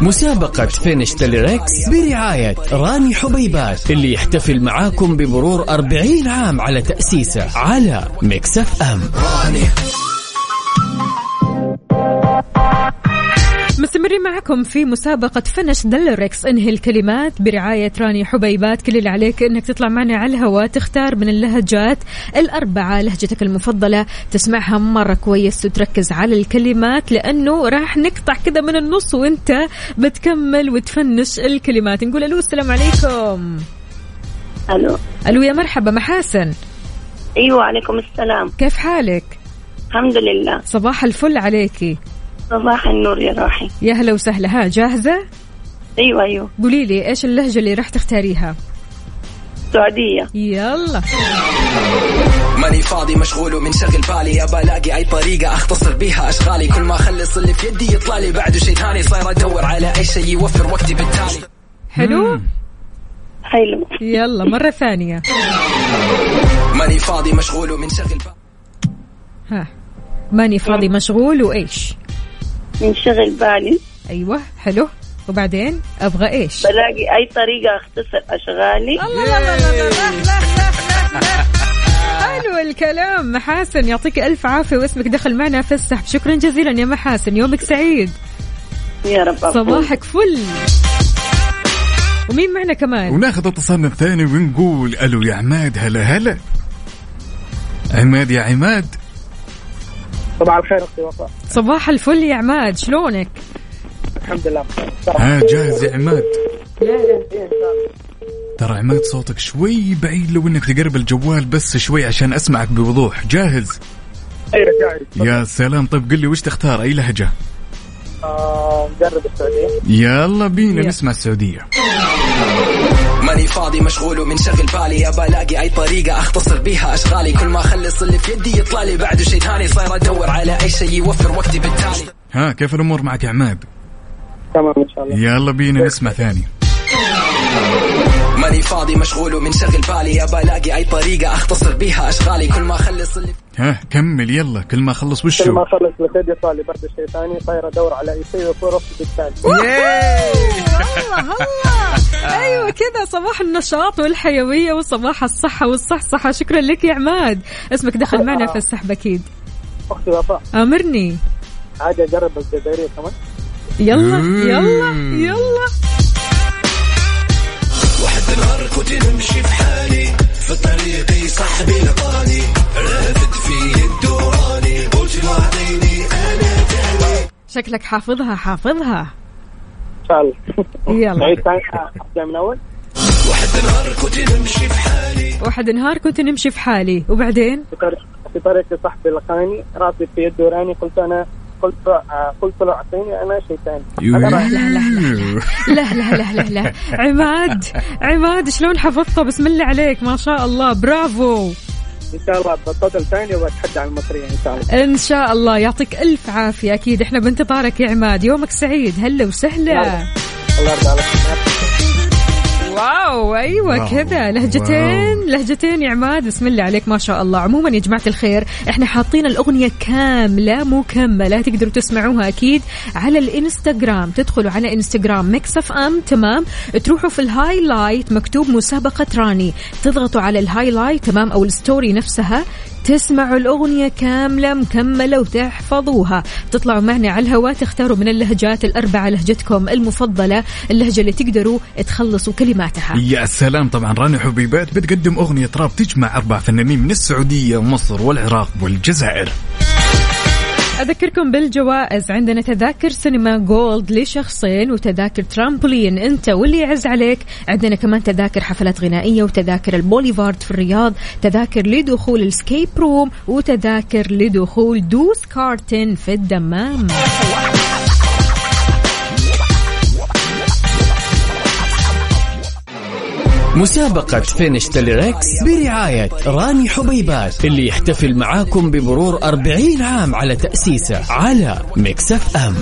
مسابقة finish the lyrics برعاية راني حبيبات اللي يحتفل معاكم بمرور 40 عام على تأسيسه على Mix FM. مستمرين معكم في مسابقة finish the lyrics انهي الكلمات؟ برعاية راني حبيبات. كل اللي عليك انك تطلع معنا على الهواء تختار من اللهجات الأربعة لهجتك المفضلة. تسمعها مرة كويس وتركز على الكلمات لأنه راح نقطع كذا من النص وانت بتكمل وتفنش الكلمات. نقول ألو السلام عليكم. ألو. ألو يا مرحبا محاسن أيوه عليكم السلام. كيف حالك؟ الحمد لله. صباح الفل عليكي. صباح النور يا روحي. يا هلا وسهلا. ها جاهزة؟ أيوه أيوه. قولي لي إيش اللهجة اللي راح تختاريها؟ سعودية. يلا. ماني فاضي مشغول ومنشغل بالي. ابى ألاقي أي طريقة أختصر بيها أشغالي. كل ما أخلص اللي في يدي يطلع لي. بعده شيء ثاني صاير أدور على أي شيء يوفر وقتي بالتالي. حلو؟ حلو. يلا مرة ثانية. ماني فاضي مشغول ومنشغل بالي. ها ماني فاضي مشغول وإيش؟ منشغل بالي. أيوه حلو. وبعدين أبغى إيش؟ بلاقي أي طريقة أختصر أشغالي. حلو الكلام. محاسن يعطيك ألف عافية واسمك دخل معنا في السحب. شكرا جزيلا يا محاسن. يومك سعيد. يا رب صباحك فل. ومين معنا كمان؟ وناخذ اتصالنا الثاني ونقول ألو يا عماد هلا هلا. عماد يا عماد. صباح الخير أختي وفاء. صباح الفل يا عماد شلونك؟ الحمد لله. ها جاهز يا عماد. لا لا ترى عماد صوتك شوي بعيد لو إنك تقرب الجوال بس شوي عشان أسمعك بوضوح. جاهز؟ أيوه جاهز. يا سلام. طيب قل لي وش تختار؟ أي لهجة؟ آه، نجرب السعودية. يلا بينا. نسمع السعودية. ماني فاضي مشغول ومنشغل بالي. ابى ألاقي أي طريقة أختصر بيها أشغالي. كل ما أخلص اللي في يدي يطلع لي. بعده شيء ثاني صاير أدور على أي شيء يوفر وقتي بالتالي. ها كيف الأمور معك يا عماد؟ تمام إن شاء الله. يلا بينا نسمع ثاني. ماني فاضي مشغول ومنشغل بالي. ابى ألاقي أي طريقة أختصر بيها أشغالي. كل ما أخلص اللي ها كمل يلا كل ما أخلص كل وشو ما أخلص لخيد يطلع لي برضه شيء ثاني صاير أدور على أي شيء وقتي بالتالي الله الله! <laughs> أيوه كذا صباح النشاط والحيوية وصباح الصحة والصحصحة. شكرا لك يا عماد. اسمك دخل معنا في السحب أكيد. أختي وفاء. آمرني. عادي أجرب الجزائريه كمان. يلا. يلا يلا. واحد نهار كنت نمشي في حالي في طريقي صاحبي لقاني رافد الدوراني اعطيني أنا تاني شكلك حافظها حافظها. ان شاء الله يلا أبدأ من أول. واحد نهار كنت نمشي في حالي. واحد نهار كنت نمشي في حالي وبعدين في طريق صاحبي لقاني راسي في يده راني قلت أنا قلت قلت له أعطيني أنا شيء ثاني. لا لا لا. لا لا عماد عماد شلون حفظتها بسم الله عليك ما شاء الله. برافو. إن شاء الله بطلت ثاني وبتحدى عن المصريه إن شاء الله. إن شاء الله. يعطيك ألف عافية. أكيد إحنا بانتظارك يا عماد. يومك سعيد. هلا وسهلا. الله يرضى عليك. واو أيوه. كذا. لهجتين واو. لهجتين يا عماد. بسم الله عليك ما شاء الله. عموما يا جماعة الخير إحنا حاطين الأغنية كاملة مكملة تقدروا تسمعوها أكيد على الإنستغرام. تدخلوا على إنستغرام Mix FM تمام؟ تروحوا في ال highlight مكتوب مسابقة راني. تضغطوا على ال highlight تمام؟ أو ال story نفسها. تسمعوا الأغنية كاملة مكملة وتحفظوها. تطلعوا معنا على الهواء تختاروا من اللهجات الأربعة لهجتكم المفضلة اللهجة اللي تقدروا تخلصوا كلماتها. يا سلام. طبعا راني حبيبات بتقدم أغنية راب تجمع أربع فنانين من السعودية ومصر والعراق والجزائر. أذكركم بالجوائز. عندنا تذاكر سينما gold لشخصين وتذاكر ترامبولين أنت واللي يعز عليك. عندنا كمان تذاكر حفلات غنائية وتذاكر البوليفارد في الرياض تذاكر لدخول ال escape room وتذاكر لدخول دوس كارتن في الدمام. مسابقة finish the lyrics برعاية راني حبيبات اللي يحتفل معاكم بمرور 40 عام على تأسيسه على Mix FM.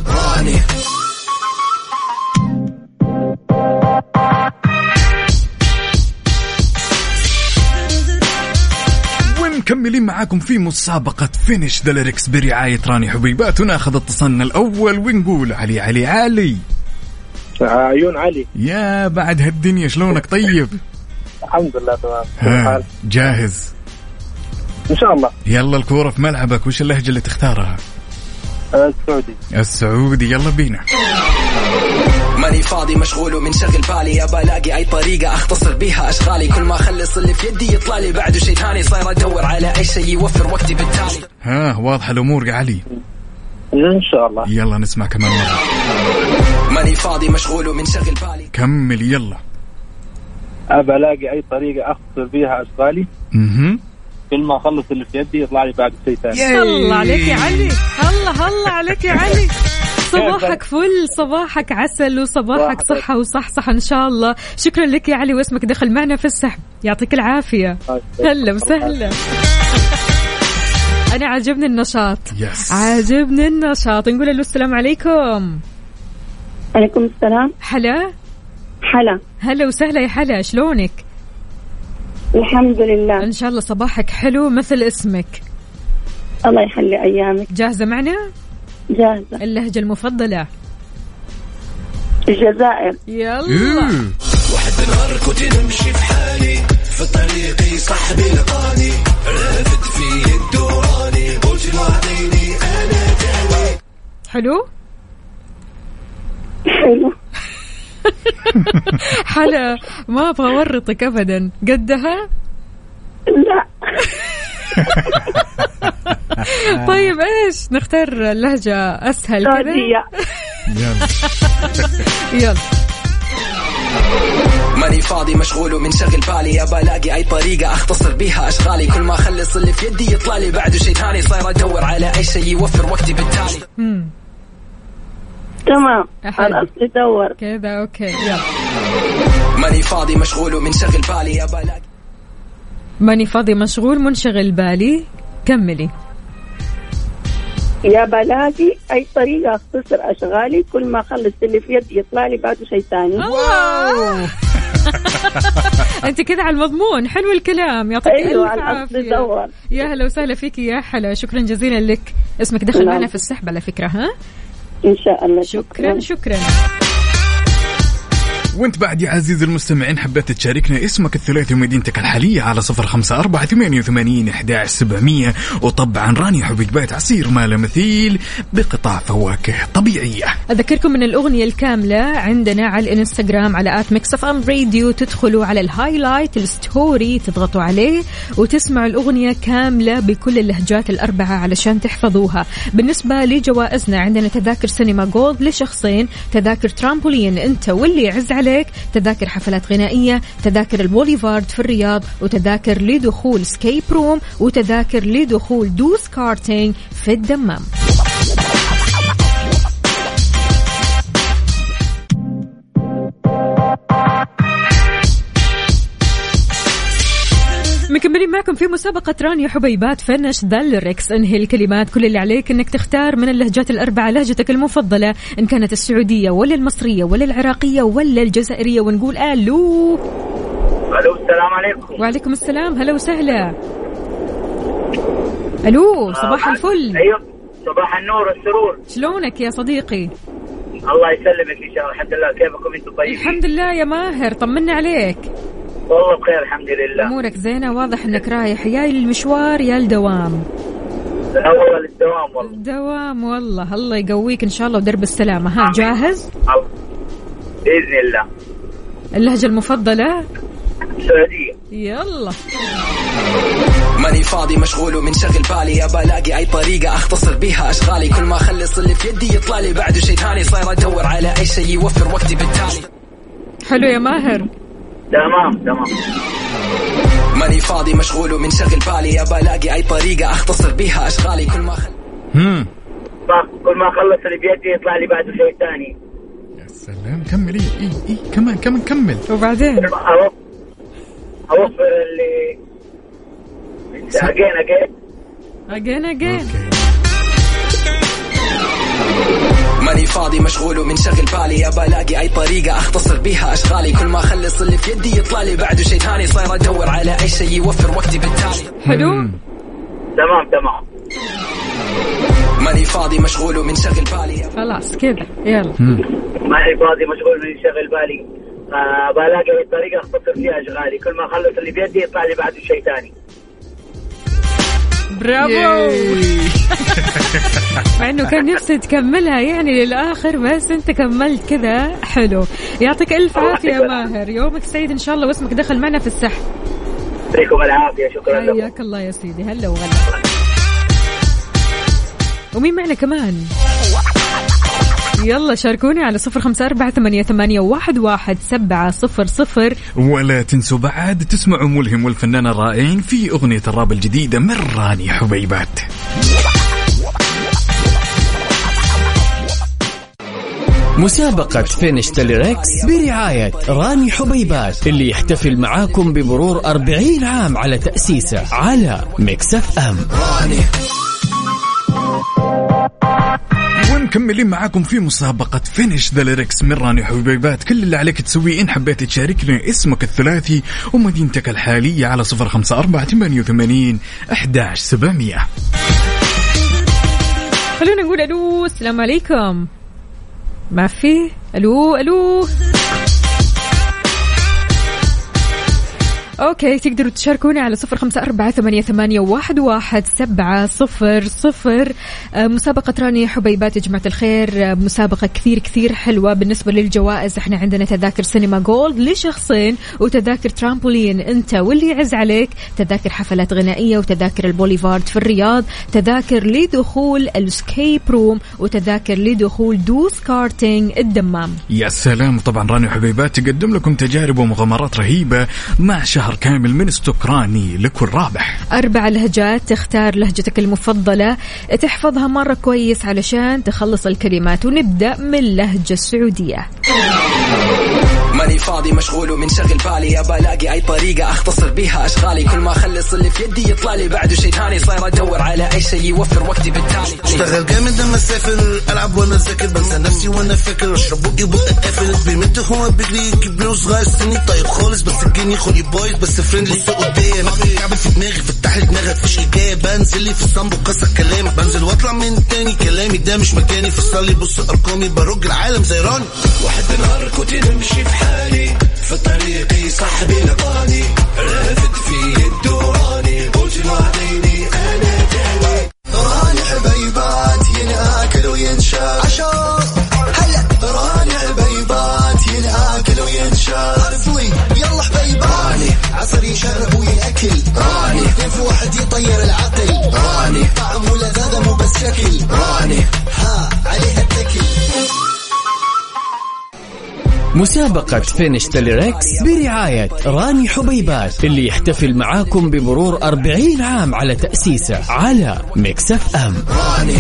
ومكملين معاكم في مسابقة فينش ذا برعاية راني حبيبات. وناخذ اتصالنا الأول ونقول علي علي علي. عيون علي. يا بعد هالدنيا شلونك؟ طيب. الحمد لله تمام. جاهز. إن شاء الله. يلا الكورة في ملعبك. وش اللهجة اللي تختارها؟ السعودي. السعودي. يلا بينا. ماني فاضي مشغول ومنشغل بالي. ابى الاقي أي طريقة أختصر بيها أشغالي. كل ما أخلص اللي في يدي يطلع لي. بعده شيء ثاني صاير أدور على أي شيء يوفر وقتي بالتالي. ها واضحة الأمور يا علي. إن شاء الله. يلا نسمع كمان مرة. ماني فاضي مشغول ومنشغل بالي. كمل يلا. أبى ألاقي أي طريقة أختصر بيها اشغالي أها كل ما أخلص اللي في يدي يطلع لي بعد شيء ثاني. الله عليك يا علي. الله الله عليك يا علي. <laughs> صباحك فل صباحك عسل وصباحك صباحك. صحة وصحصحة إن شاء الله. شكرا لك يا علي واسمك دخل معنا في السحب. يعطيك العافية. هلا وسهلا. <laughs> أنا عاجبني النشاط. يس عاجبني النشاط. نقول له السلام عليكم. عليكم السلام. حلا حلا هلا وسهلا يا حلا شلونك؟ الحمد لله. إن شاء الله صباحك حلو مثل اسمك. الله يخلي أيامك. جاهزة معنا؟ جاهزة. اللهجة المفضلة. الجزائر. يلا. إيه. حلو؟ حلو. <laughs> حلا ما أبغى أورطك ابدا. قدها؟ لا. <laughs> طيب إيش؟ نختار لهجة أسهل كذا. <laughs> يلا يلا. ماني فاضي مشغول ومنشغل بالي. ابى الاقي أي طريقة أختصر بيها أشغالي. كل ما أخلص اللي في يدي يطلع لي. بعده شيء ثاني صاير أدور على أي شيء يوفر وقتي بالتالي. تمام. حلو. أنا اصلي دور كذا أوكي يلا. ماني فاضي مشغول ومنشغل بالي ابى الاقي ماني فاضي مشغول منشغل بالي. كملي. يا بلاقي أي طريقة أختصر أشغالي؟ كل ما أخلص اللي في يدي يطلع لي بعده شيء ثاني. الله <laughs> أنت كذا على المضمون. حلو الكلام. يعطيك أيوه ألف عافية. يا هلا وسهلا فيك يا حلا. شكرا جزيلا لك. اسمك دخل نعم. معنا في السحب على فكرة ها؟ إن شاء الله. شكرا شكرا. وانت بعد يا عزيزي المستمعين حبيت تشاركنا اسمك الثلاثي ومدينتك الحالية على صفر خمسة أربعة ثمانية وثمانين إحداعش سبعمية. وطبعا راني حبيبات عصير ما له مثيل بقطع فواكه طبيعية. أذكركم من الأغنية الكاملة عندنا على الإنستغرام على at Mix FM Radio تدخلوا على ال highlight ال story تضغطوا عليه وتسمعوا الأغنية كاملة بكل اللهجات الأربعة علشان تحفظوها. بالنسبة لجوائزنا عندنا تذاكر سينما gold لشخصين تذاكر ترامبولين أنت واللي يعز عليك. تذاكر حفلات غنائية تذاكر البوليفارد في الرياض وتذاكر لدخول escape room وتذاكر لدخول دوس كارتينج في الدمام. معكم في مسابقة راني حبيبات finish the lyrics انهي الكلمات كل اللي عليك انك تختار من اللهجات الأربعة لهجتك المفضلة. إن كانت السعودية ولا المصرية ولا العراقية ولا الجزائرية ونقول ألو. ألو السلام عليكم. وعليكم السلام. هلا وسهلا. ألو صباح الفل. أيوه صباح النور والسرور. شلونك يا صديقي؟ الله يسلمك إن شاء الله. الحمد لله. كيفكم أنتم طيبين؟ الحمد لله يا ماهر طمنا عليك. والله بخير الحمد لله. أمورك زينة؟ واضح إنك رايح. يا للمشوار يا الدوام. لا والله للدوام والله. دوام والله. الله يقويك إن شاء الله ودرب السلامة. ها جاهز؟ بإذن الله. اللهجة المفضلة؟ السعوديه يلا. ماني فاضي مشغول ومنشغل بالي. ابى ألاقي أي طريقة أختصر بيها أشغالي. كل ما أخلص اللي في يدي يطلع لي بعده شيء ثاني. صاير أدور على أي شيء يوفر وقتي بالتالي. حلو يا ماهر. تمام تمام. ماني فاضي مشغول ومنشغل بالي. ابى ألاقي أي طريقة أختصر بيها أشغالي كل ما خل... هم. كل ما اخلص اللي بيدي يطلع لي بعده شيء ثاني. سلام. كمل اي اي اي كمان كمان كمل. وبعدين؟ over اللي again again again again ماني فاضي مشغول ومنشغل بالي. ابى ألاقي أي طريقة أختصر بيها أشغالي. كل ما أخلص اللي في يدي يطلع لي. بعده شيء ثاني صاير أدور على أي شيء يوفر وقتي بالتالي. حلو؟ تمام تمام. ماني فاضي مشغول ومنشغل بالي. خلاص كذا. يلا. ماني فاضي مشغول من شغل بالي. آه بلاقي أي طريقة أختصر فيها أشغالي. كل ما أخلص اللي بيدي يطلع لي بعده شيء ثاني. برافو. <laughs> مع إنه كان نفسي تكملها يعني للآخر بس أنت كملت كذا. حلو. يعطيك ألف عافية يا <laughs> ماهر. يومك سعيد إن شاء الله واسمك دخل معنا في السحب. يعطيكم العافية. شكرا لكم. حياك الله يا سيدي. هلا وغلا. ومين معنا كمان؟ يلا شاركوني على صفر خمسة أربعة ثمانية, ثمانية واحد, واحد سبعة صفر صفر. ولا تنسوا بعد تسمعوا ملهم والفنان الرائعين في أغنية الراب الجديدة من راني حبيبات. مسابقة finish the lyrics برعاية راني حبيبات اللي يحتفل معاكم بمرور 40 عام على تأسيسه على Mix FM. ومكملين معاكم في مسابقة finish the lyrics من راني حبيبات. كل اللي عليك تسويه إن حبيت تشاركنا اسمك الثلاثي ومدينتك الحالية على صفر خمسة أربعة ثمانية وثمانين أحداش سبعمية. خلونا نقول ألو السلام عليكم. ما في؟ ألو ألو. okay تقدروا تشاركوني على صفر خمسة أربعة ثمانية, ثمانية واحد, واحد سبعة صفر صفر. آه، مسابقة راني حبيبات يا جماعة الخير. آه، مسابقة كثير كثير حلوة بالنسبة للجوائز. إحنا عندنا تذاكر سينما gold لشخصين وتذاكر ترامبولين أنت واللي يعز عليك. تذاكر حفلات غنائية وتذاكر البوليفارد في الرياض. تذاكر لدخول ال escape room وتذاكر لدخول دوس كارتينج الدمام. يا سلام. طبعا راني حبيبات تقدم لكم تجارب ومغامرات رهيبة مع شهر كامل من stock راني لكل رابح. أربع لهجات تختار لهجتك المفضلة. تحفظها مرة كويس علشان تخلص الكلمات ونبدأ من اللهجة السعودية. ماني فاضي مشغول ومنشغل بالي. ابى ألاقي أي طريقة أختصر بيها أشغالي. كل ما أخلص اللي في يدي يطلع لي. بعده شيء ثاني صاير أدور على أي شيء يوفر وقتي بالتالي. أشتغل جامد لما أسافر. ألعب وأنا ذاكر بنسى نفسي وأنا فاكر. أشرب بقي بقى قافل بيمد هو بيجري يجيب له صغير سني طيب خالص. بس الجني خلقي بايظ. بس فريندلي بص قدام كعب في دماغي فتح لي دماغك مفيش اجابه انزل لي في الصنب وكسر كلامك بنزل واطلع من تاني كلامي ده مش مكاني. فصل لي بص أرقامي برج العالم زي راني. واحد نهار كنت نمشي في حالي. في طريقي صاحبي لقاني. رافد في الدوراني. قلت له عليني أنا تاني. راني حبيبات ينأكل وينشال راني عصير يشرب ويأكل راني. في واحد يطير العقل. راني. طعم ولذاذة مو بس شكل راني. ها عليها التكل. مسابقة finish the lyrics برعاية راني حبيبات اللي يحتفل معاكم بمرور 40 عام على تأسيسه على Mix FM. راني.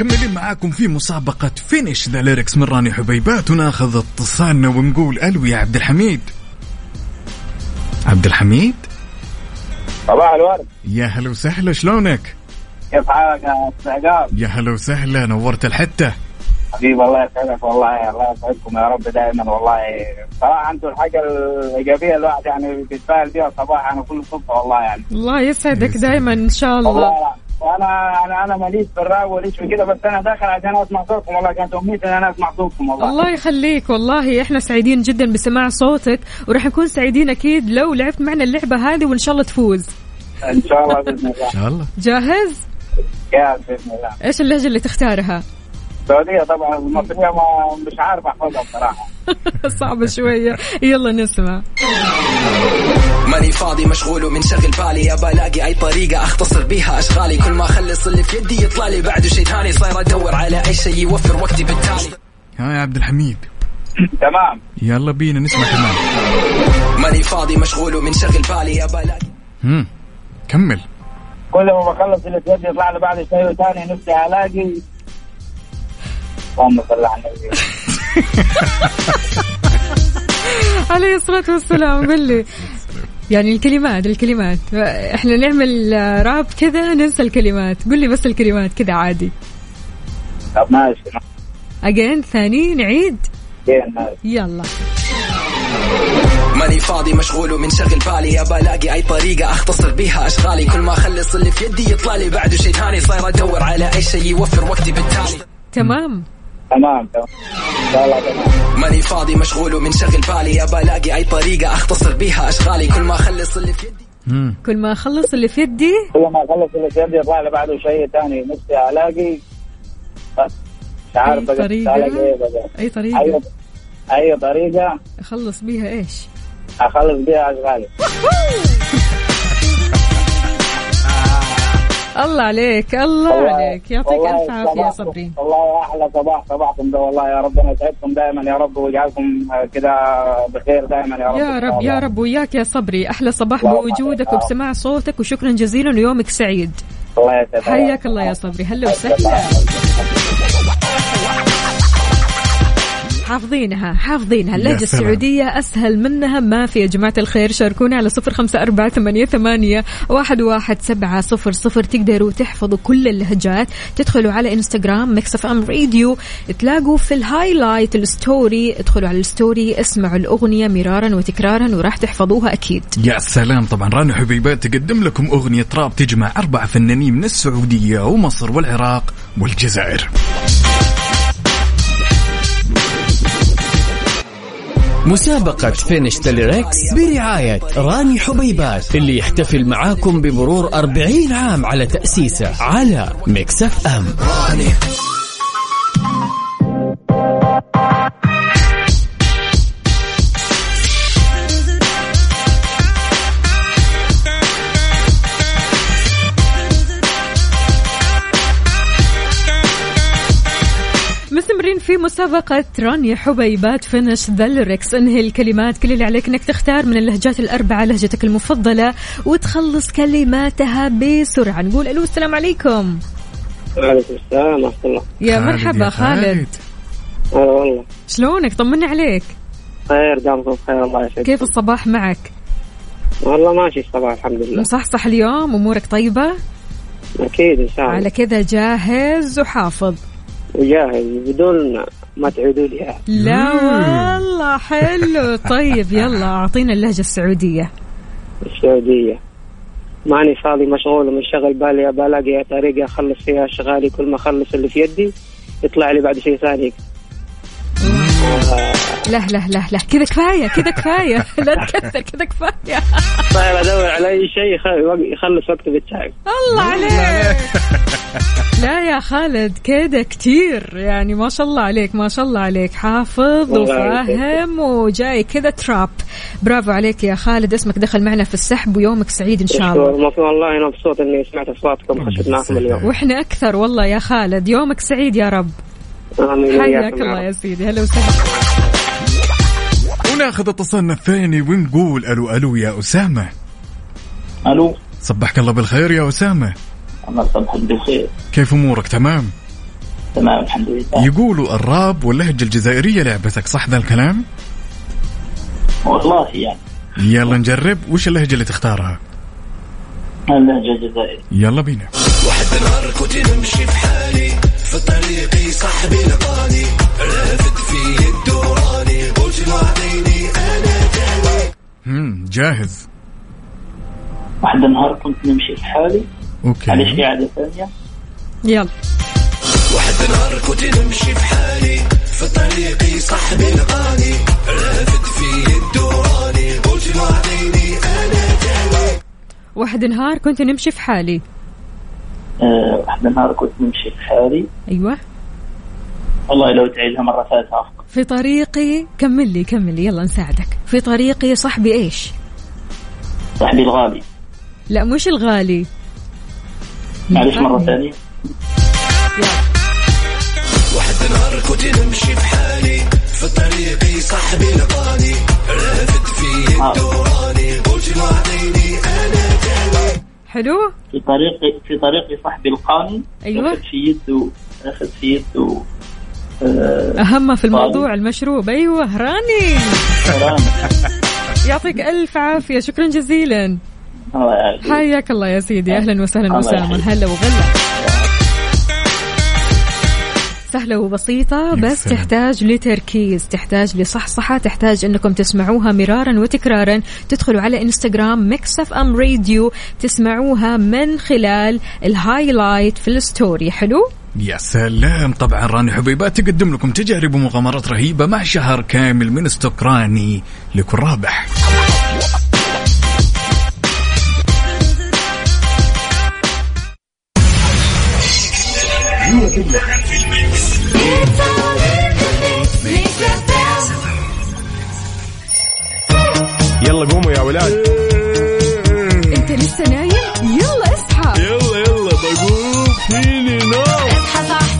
ومكملين معاكم في مسابقة Finish the Lyrics من راني حبيبات وناخذ اتصالنا ونقول ألو يا عبد الحميد. عبد الحميد؟ صباح الورد. يا هلا وسهلا شلونك؟ كيف حالك يا؟ يا هلا وسهلا نورت الحتة. حبيبي الله يسعدك والله الله يسعدكم يا رب دائما والله. صراحة أنتم الحاجة الإيجابية الواحد يعني بيتفائل بها صباحا وكل صبح والله يعني. الله يسعدك دائما إن شاء الله. والله وأنا أنا أنا ماليش في الراب وليش في كذا بس أنا داخل عشان اسمع صوتكم والله كانت امنيتي إن أنا اسمع صوتكم والله. الله يخليك والله إحنا سعيدين جدا بسماع صوتك وراح نكون سعيدين أكيد لو لعبت معنا اللعبة هذه وإن شاء الله تفوز. إن شاء الله بإذن الله. إن شاء الله. جاهز؟ يا بإذن الله. إيش اللهجة اللي تختارها؟ السعودية طبعا المصرية ما مش عارف أحفظها بصراحة. <laughs> صعبة شوية. يلا نسمع. ماني فاضي مشغول ومنشغل بالي. يا بلاقي أي طريقة أختصر بيها أشغالي. كل ما أخلص اللي في يدي يطلع لي. بعده شيء ثاني صاير أدور على أي شيء يوفر وقتي بالتالي. ها يا عبد الحميد. تمام. يلا بينا نسمع كمان ماني فاضي مشغول ومنشغل بالي. يا بلاقي هم. كمل. كل ما بخلص اللي في يدي يطلع لي بعد شيء ثاني نفسي ألاقي اللهم صل على النبي عليه الصلاة والسلام قل لي يعني الكلمات الكلمات. إحنا نعمل راب كذا ننسى الكلمات. قل لي بس الكلمات كذا عادي. طب ماشي اجين ثاني نعيد. يلا. ماني فاضي مشغول ومنشغل بالي. يا بلاقي أي طريقة أختصر بيها أشغالي. كل ما أخلص اللي في يدي يطلع لي. بعده شيء ثاني صاير أدور على أي شيء يوفر وقتي بالتالي. تمام. تمام تمام. ان شاء الله تمام. ماني فاضي مشغول ومنشغل بالي. يا بلاقي أي طريقة أختصر بيها أشغالي. كل ما أخلص اللي في يدي. كل ما أخلص اللي في يدي. كل ما أخلص اللي في يدي يطلع لي بعده شيء ثاني نفسي ألاقي. بس. مش عارف أي بقى. طريقة؟ ألاقي إيه بقى. أي أي طريقه أي طريقة؟ أخلص بيها إيش؟ أخلص بيها أشغالي. الله عليك الله عليك. يعطيك ألف عافية يا صبري. والله أحلى صباح صباحكم ده والله يا ربنا يسعدكم دائما يا رب ويجعلكم كده بخير دائما يا رب. يا رب يا. رب. وياك يا صبري. أحلى صباح بوجودك. وبسماع صوتك وشكرا جزيلا ويومك سعيد. الله يسعدك. حياك الله يا صبري. هلا وسهلا. حافظينها حافظينها. اللهجة. السعودية أسهل منها. ما في يا جماعة الخير شاركونا على صفر خمسة أربعة ثمانية, ثمانية واحد, واحد سبعة صفر صفر. تقدروا تحفظوا كل اللهجات. تدخلوا على انستغرام Mix FM Radio تلاقوا في ال highlight ال story ادخلوا على ال story اسمعوا الأغنية مرارا وتكرارا وراح تحفظوها أكيد. يا سلام. طبعا راني حبيبات تقدم لكم أغنية راب تجمع أربع فنانين من السعودية ومصر والعراق والجزائر. مسابقة Finish the Lyrics برعاية راني حبيبات اللي يحتفل معاكم بمرور 40 عام على تأسيسه على Mix FM. مستمرين مسابقة راني حبيبات Finish the Lyrics انهي الكلمات كل اللي عليك إنك تختار من اللهجات الأربعة لهجتك المفضلة وتخلص كلماتها بسرعة. نقول ألو السلام عليكم. وعليكم السلام ورحمة الله. يا مرحبا يا خالد. هلا والله. شلونك؟ طمني عليك. خير دامكم بخير الله يسعدك. كيف الصباح معك؟ والله ماشي الصباح الحمد لله. مصحصح اليوم أمورك طيبة؟ أكيد إن شاء الله. على كذا جاهز وحافظ. وجاهز بدون ما تعيدوا لي. لا والله حلو. طيب يلا أعطينا اللهجة السعودية. السعودية. ماني فاضي مشغول ومنشغل بالي ابى الاقي طريقة أخلص فيها أشغالي كل ما أخلص اللي في يدي يطلع لي بعد شيء ثاني. لا لا لا لا كذا كفاية كذا كفاية. <laughs> لا تكثر كذا كفاية. صاير أدور على أي شيء يخ- يخلص وقتي بالتعب الله عليك. <laughs> لا. يا خالد كذا كتير. يعني ما شاء الله عليك ما شاء الله عليك. حافظ وفاهم وجاي كذا تراب. برافو عليك يا خالد. اسمك دخل معنا في السحب ويومك سعيد إن شاء الله. ما في والله أنا مبسوط إني سمعت أصواتكم <laughs> معكم اليوم. وإحنا أكثر والله يا خالد. يومك سعيد يا رب. حياك الله. يا سيدي. هلا وسهلا. وناخذ اتصالنا الثاني ونقول ألو ألو يا أسامة. ألو. صبحك الله بالخير يا أسامة. الله يصبحك بالخير كيف أمورك؟ تمام؟ تمام الحمد لله. يقولوا الراب واللهجة الجزائرية لعبتك صح ذا الكلام؟ والله يعني. يلا نجرب. وش اللهجة اللي تختارها؟ اللهجة الجزائرية. يلا بينا. واحد النهار كنت نمشي في حالي في طريقي صاحبي لقاني رافد في الدوراني اعطيني أنا تاني هم جاهز. واحد النهار كنت نمشي في حالي أوكي. معلش في عادة ثانية؟ يلا. واحد نهار كنت نمشي في حالي في طريقي صاحبي لقاني رافد في الدوراني قلت له اعطيني أنا تاني واحد نهار كنت نمشي في حالي. واحد النهار كنت نمشي في حالي. أيوه. والله لو تعيدها مرة ثالثة أفضل. في طريقي كمل لي كمل لي يلا نساعدك. في طريقي صاحبي إيش؟ صاحبي الغالي. لا مش الغالي. معلش مرة الغالي. ثانية. واحد نهار كنت نمشي في حالي. في طريقي صاحبي لقاني رافد في الدوراني قلت له حلو؟ في طريقي في طريقي صاحبي القاني في يده أخذ في يده آه، أهم في الموضوع المشروب. أيوه راني يعطيك ألف عافية. شكرا جزيلا. حياك الله يا سيدي. أهلا وسهلا وسهلا. هلا وغلا. سهلة وبسيطة بس. تحتاج لتركيز تحتاج لصحصحة تحتاج إنكم تسمعوها مرارا وتكرارا. تدخلوا على إنستغرام Mix FM Radio تسمعوها من خلال ال highlight في ال story. حلو؟ يا سلام. طبعا راني حبيبات تقدم لكم تجارب ومغامرات رهيبة مع شهر كامل من stock راني لكل رابح. يلا قوموا يا ولاد. انت لسه نايم؟ يلا اصحى. يلا يلا بقوم. فيني نوم. اصحى صحصح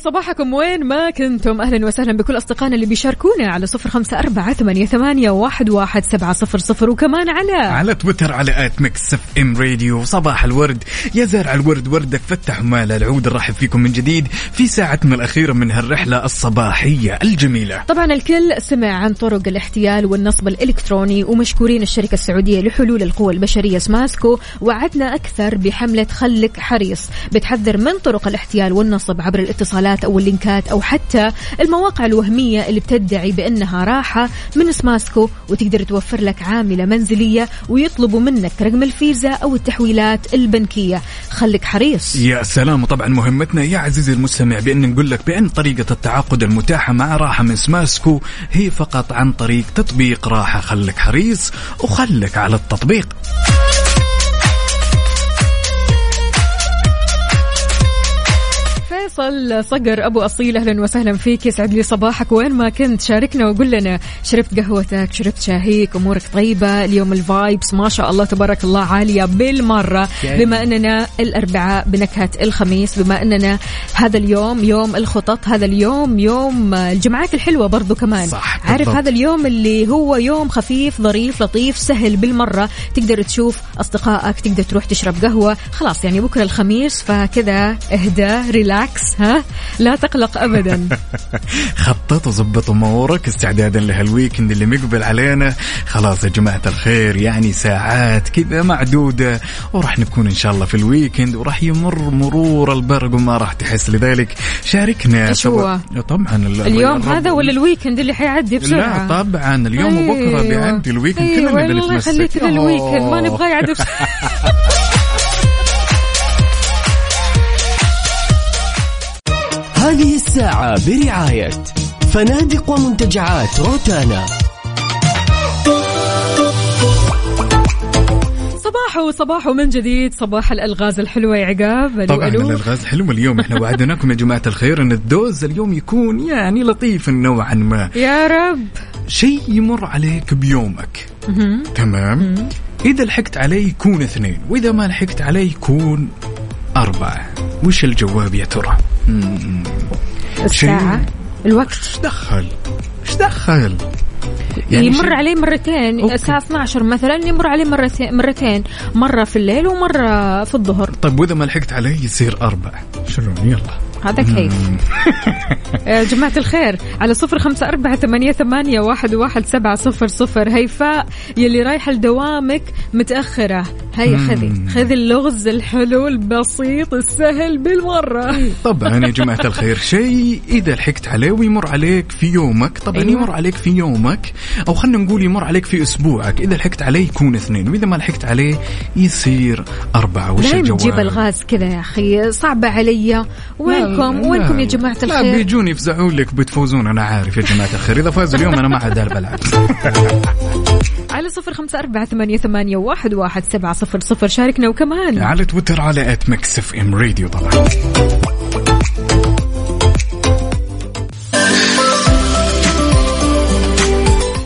لي صباحكم. وين ما كنتم. أهلا وسهلا بكل أصدقائنا اللي بيشاركونا على صفر خمسة أربعة ثمانية, ثمانية واحد, واحد سبعة صفر صفر. وكمان على على تويتر على at Mix FM Radio. صباح الورد. يا زارع الورد وردك فتح مال العود. نرحب فيكم من جديد في ساعتنا الأخيرة من هالرحلة الصباحية الجميلة. طبعا الكل سمع عن طرق الاحتيال والنصب الإلكتروني ومشكورين الشركة السعودية لحلول القوى البشرية سماسكو وعتنا أكثر بحملة خلك حريص. بتحذر من طرق الاحتيال والنصب عبر الاتصالات أو اللينكات أو حتى المواقع الوهمية اللي بتدعي بأنها راحة من سماسكو وتقدر توفر لك عاملة منزلية ويطلبوا منك رقم الفيزا أو التحويلات البنكية. خلك حريص. يا سلام. وطبعا مهمتنا يا عزيزي المستمع بأن نقول لك بأن طريقة التعاقد المتاحة مع راحة من سماسكو هي فقط عن طريق تطبيق راحة. خلك حريص وخلك على التطبيق. فيصل صقر أبو أصيل أهلا وسهلا فيك. يسعد لي صباحك. وين ما كنت شاركنا وقول لنا. شربت قهوتك شربت شاهيك أمورك طيبة. اليوم ال vibes ما شاء الله تبارك الله عالية بالمرة. بما أننا الأربعاء بنكهة الخميس بما أننا هذا اليوم يوم الخطط هذا اليوم يوم الجمعات الحلوة برضو كمان. صح، عارف بالضبط. هذا اليوم اللي هو يوم خفيف ظريف لطيف سهل بالمرة. تقدر تشوف أصدقائك تقدر تروح تشرب قهوة. خلاص يعني بكرة الخميس فكذا اهدى relax. ها؟ لا تقلق ابدا. <laughs> خطط وظبط أمورك استعدادا لهال weekend اللي مقبل علينا. خلاص يا جماعة الخير يعني ساعات كذا معدودة وراح نكون إن شاء الله في ال weekend وراح يمر مرور البرق وما راح تحس لذلك. شاركنا؟ سوا- طبعا ال- اليوم هذا ولا ال weekend اللي حيعدي بسرعة؟ لا طبعا اليوم وبكرة بيعدي ال weekend أيوة كلنا الله بنتمسك. يخليك لل weekend ما. نبغى يعدي بسرعة <laughs> هذه الساعة برعاية فنادق ومنتجعات روتانا. صباحو صباحو من جديد. صباح الألغاز الحلوة يا عقاب. طبعا ألو. الألغاز حلو اليوم. إحنا وعدناكم يا جماعة الخير إن الدوز اليوم يكون يعني لطيف نوعا ما. يا رب. شيء يمر عليك بيومك. تمام؟ إذا لحقت عليه يكون اثنين وإذا ما لحقت عليه يكون أربعة وش الجواب يا ترى؟ مم. الساعة الوقت إيش دخل؟ إيش دخل؟ يعني يمر شيء- عليه مرتين أوكي. الساعة 12 مثلا يمر عليه مرتين مرتين مرة في الليل ومرة في الظهر طيب وإذا ما لحقت عليه يصير أربع شلون يلا هذا كيف؟ يا <laughs> جماعة الخير على صفر خمسة أربعة ثمانية, ثمانية واحد, واحد سبعة صفر صفر. هيفاء يلي رايحة لدوامك متأخرة. هيا خذي خذي اللغز الحلو البسيط السهل بالمرة. <laughs> طبعا يا جماعة الخير شيء إذا لحقت عليه ويمر عليك في يومك. طبعا أيوة. يمر عليك في يومك أو خلينا نقول يمر عليك في أسبوعك. إذا لحقت عليه يكون اثنين وإذا ما لحقت عليه يصير أربعة. وش الجواب؟ تجيب الغاز كذا يا أخي صعبة علي. وينكم؟ لا، وينكم لا. يا جماعة لا الخير؟ بيجون يفزعون لك بتفوزون أنا عارف يا جماعة الخير. إذا فازوا اليوم أنا ما عاد بلعب <laughs> على صفر خمسة أربعة ثمانية, ثمانية واحد, واحد سبعة صفر صفر. شاركنا وكمان. على تويتر على at Mix FM Radio طبعا.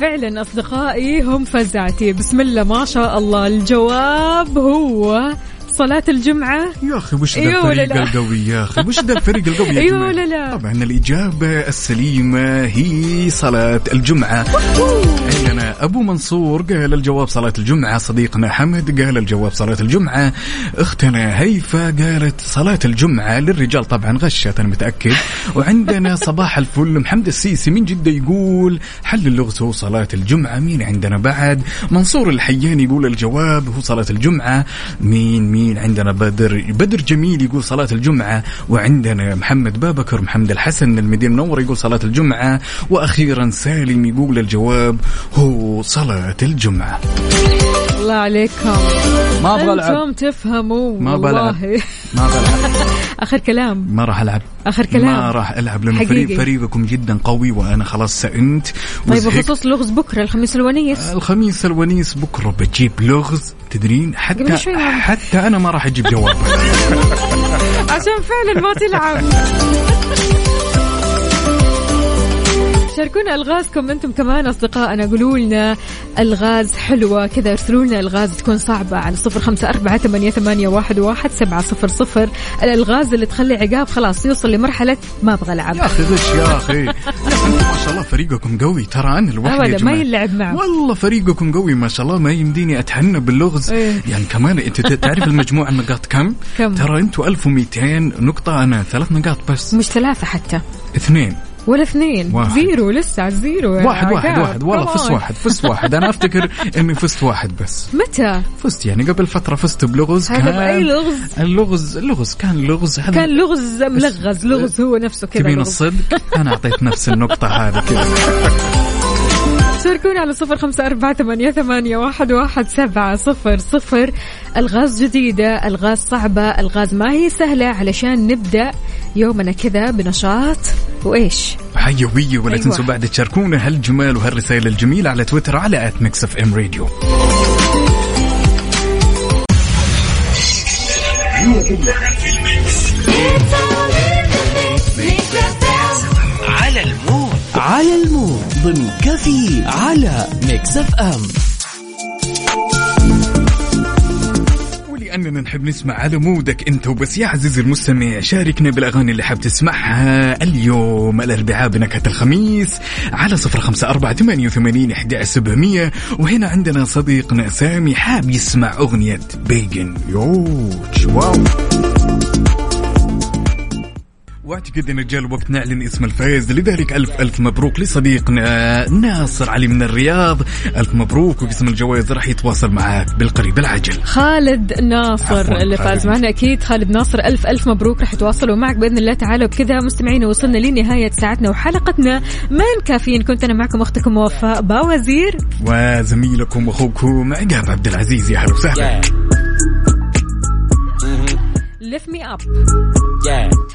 فعلا أصدقائي هم فزعتي. بسم الله ما شاء الله. الجواب هو صلاة الجمعة؟ يا أخي وش ذا أيوة الفريق لا؟ القوي يا أخي؟ وش ذا الفريق القوي يا <laughs> أيوة جماعة؟ ولا لا؟ طبعا الإجابة السليمة هي صلاة الجمعة. عندنا أبو منصور قال الجواب صلاة الجمعة صديقنا حمد قال الجواب صلاة الجمعة أختنا هيفا قالت صلاة الجمعة للرجال طبعا غشت أنا متأكد. وعندنا <laughs> صباح الفل محمد السيسي من جدة يقول حل اللغز هو صلاة الجمعة مين عندنا بعد؟ منصور الحياني يقول الجواب هو صلاة الجمعة مين مين؟ عندنا بدر بدر جميل يقول صلاة الجمعة وعندنا محمد بابكر محمد الحسن من المدينة المنورة يقول صلاة الجمعة وأخيرا سالم يقول الجواب هو صلاة الجمعة. الله عليكم. ما أبغى ألعب. أنتم تفهموا. ما بلعب. ما بلعب <laughs> آخر كلام. ما راح ألعب. آخر كلام. ما راح ألعب لأنه. فريق فريقكم جدا قوي وأنا خلاص سئمت طيب. بخصوص لغز بكرة الخميس الونيس. الخميس الونيس بكرة بجيب لغز تدرين؟ حتى حتى أنا ما راح أجيب جواب. <laughs> عشان فعلا ما تلعب. <laughs> شاركونا ألغازكم أنتم كمان أصدقائنا. قولوا لنا ألغاز حلوة كذا ارسلوا لنا ألغاز تكون صعبة على صفر خمسة أربعة ثمانية, ثمانية واحد, واحد سبعة صفر صفر. الألغاز اللي تخلي عقاب خلاص يوصل لمرحلة ما أبغى ألعب. يا أخي غش يا أخي؟ ما شاء الله فريقكم قوي. ترى أنا لوحدي يا ما يلعب معه. والله فريقكم قوي ما شاء الله. ما يمديني أتهنى باللغز. إيه. يعني كمان أنت تعرف المجموع النقاط كم؟ كم؟ ترى أنتم 1200 نقطة أنا ثلاث نقاط بس. مش ثلاثة حتى. اثنين. ولا اثنين واحد. zero لسه ال zero. يا واحد واحد. واحد. والله فزت. واحد فزت واحد. أنا أفتكر <laughs> إني فزت واحد بس. متى؟ فزت يعني قبل فترة فزت بلغز. هذا كان لغز؟ اللغز اللغز كان لغز. هذا كان لغز ملغز لغز هو نفسه كذا تبين. الصدق أنا أعطيت نفس النقطة هذه كذا. <laughs> شاركونا على صفر خمسة أربعة ثمانية, ثمانية واحد, واحد سبعة صفر صفر. ألغاز جديدة ألغاز صعبة ألغاز ما هي سهلة علشان نبدأ يومنا كذا بنشاط. وإيش؟ حيوية ولا أيوة. تنسوا بعد تشاركونا هالجمال وهالرسائل الجميلة على تويتر على at Mix FM Radio على ال mood. على ال mood. ضمن كافيين على Mix FM ولأننا نحب نسمع على مودك أنت وبس. يا عزيزي المستمع شاركنا بالأغاني اللي حاب تسمعها اليوم. الأربعاء بنكهة الخميس على صفر خمسة أربعة ثمانية وثمانين إحدى سبعمية. وهنا عندنا صديقنا سامي حاب يسمع أغنية بيجن يوش واو. واعتقد ان جاء الوقت نعلن اسم الفائز لذلك ألف ألف مبروك لصديقنا ناصر علي من الرياض. ألف مبروك وقسم الجوائز راح يتواصل معك بالقريب العاجل. خالد ناصر اللي فاز. معنا أكيد. خالد ناصر ألف ألف مبروك راح يتواصلوا معك بإذن الله تعالى وبكذا مستمعينا وصلنا لنهاية ساعتنا وحلقتنا من كافيين. كنت أنا معكم أختكم وفاء باوزير. وزميلكم واخوكم عقاب عبد العزيز. يا هلا وسهلا. lift me up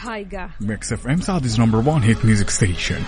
tiger Mix FM Saudi's number 1 hit music station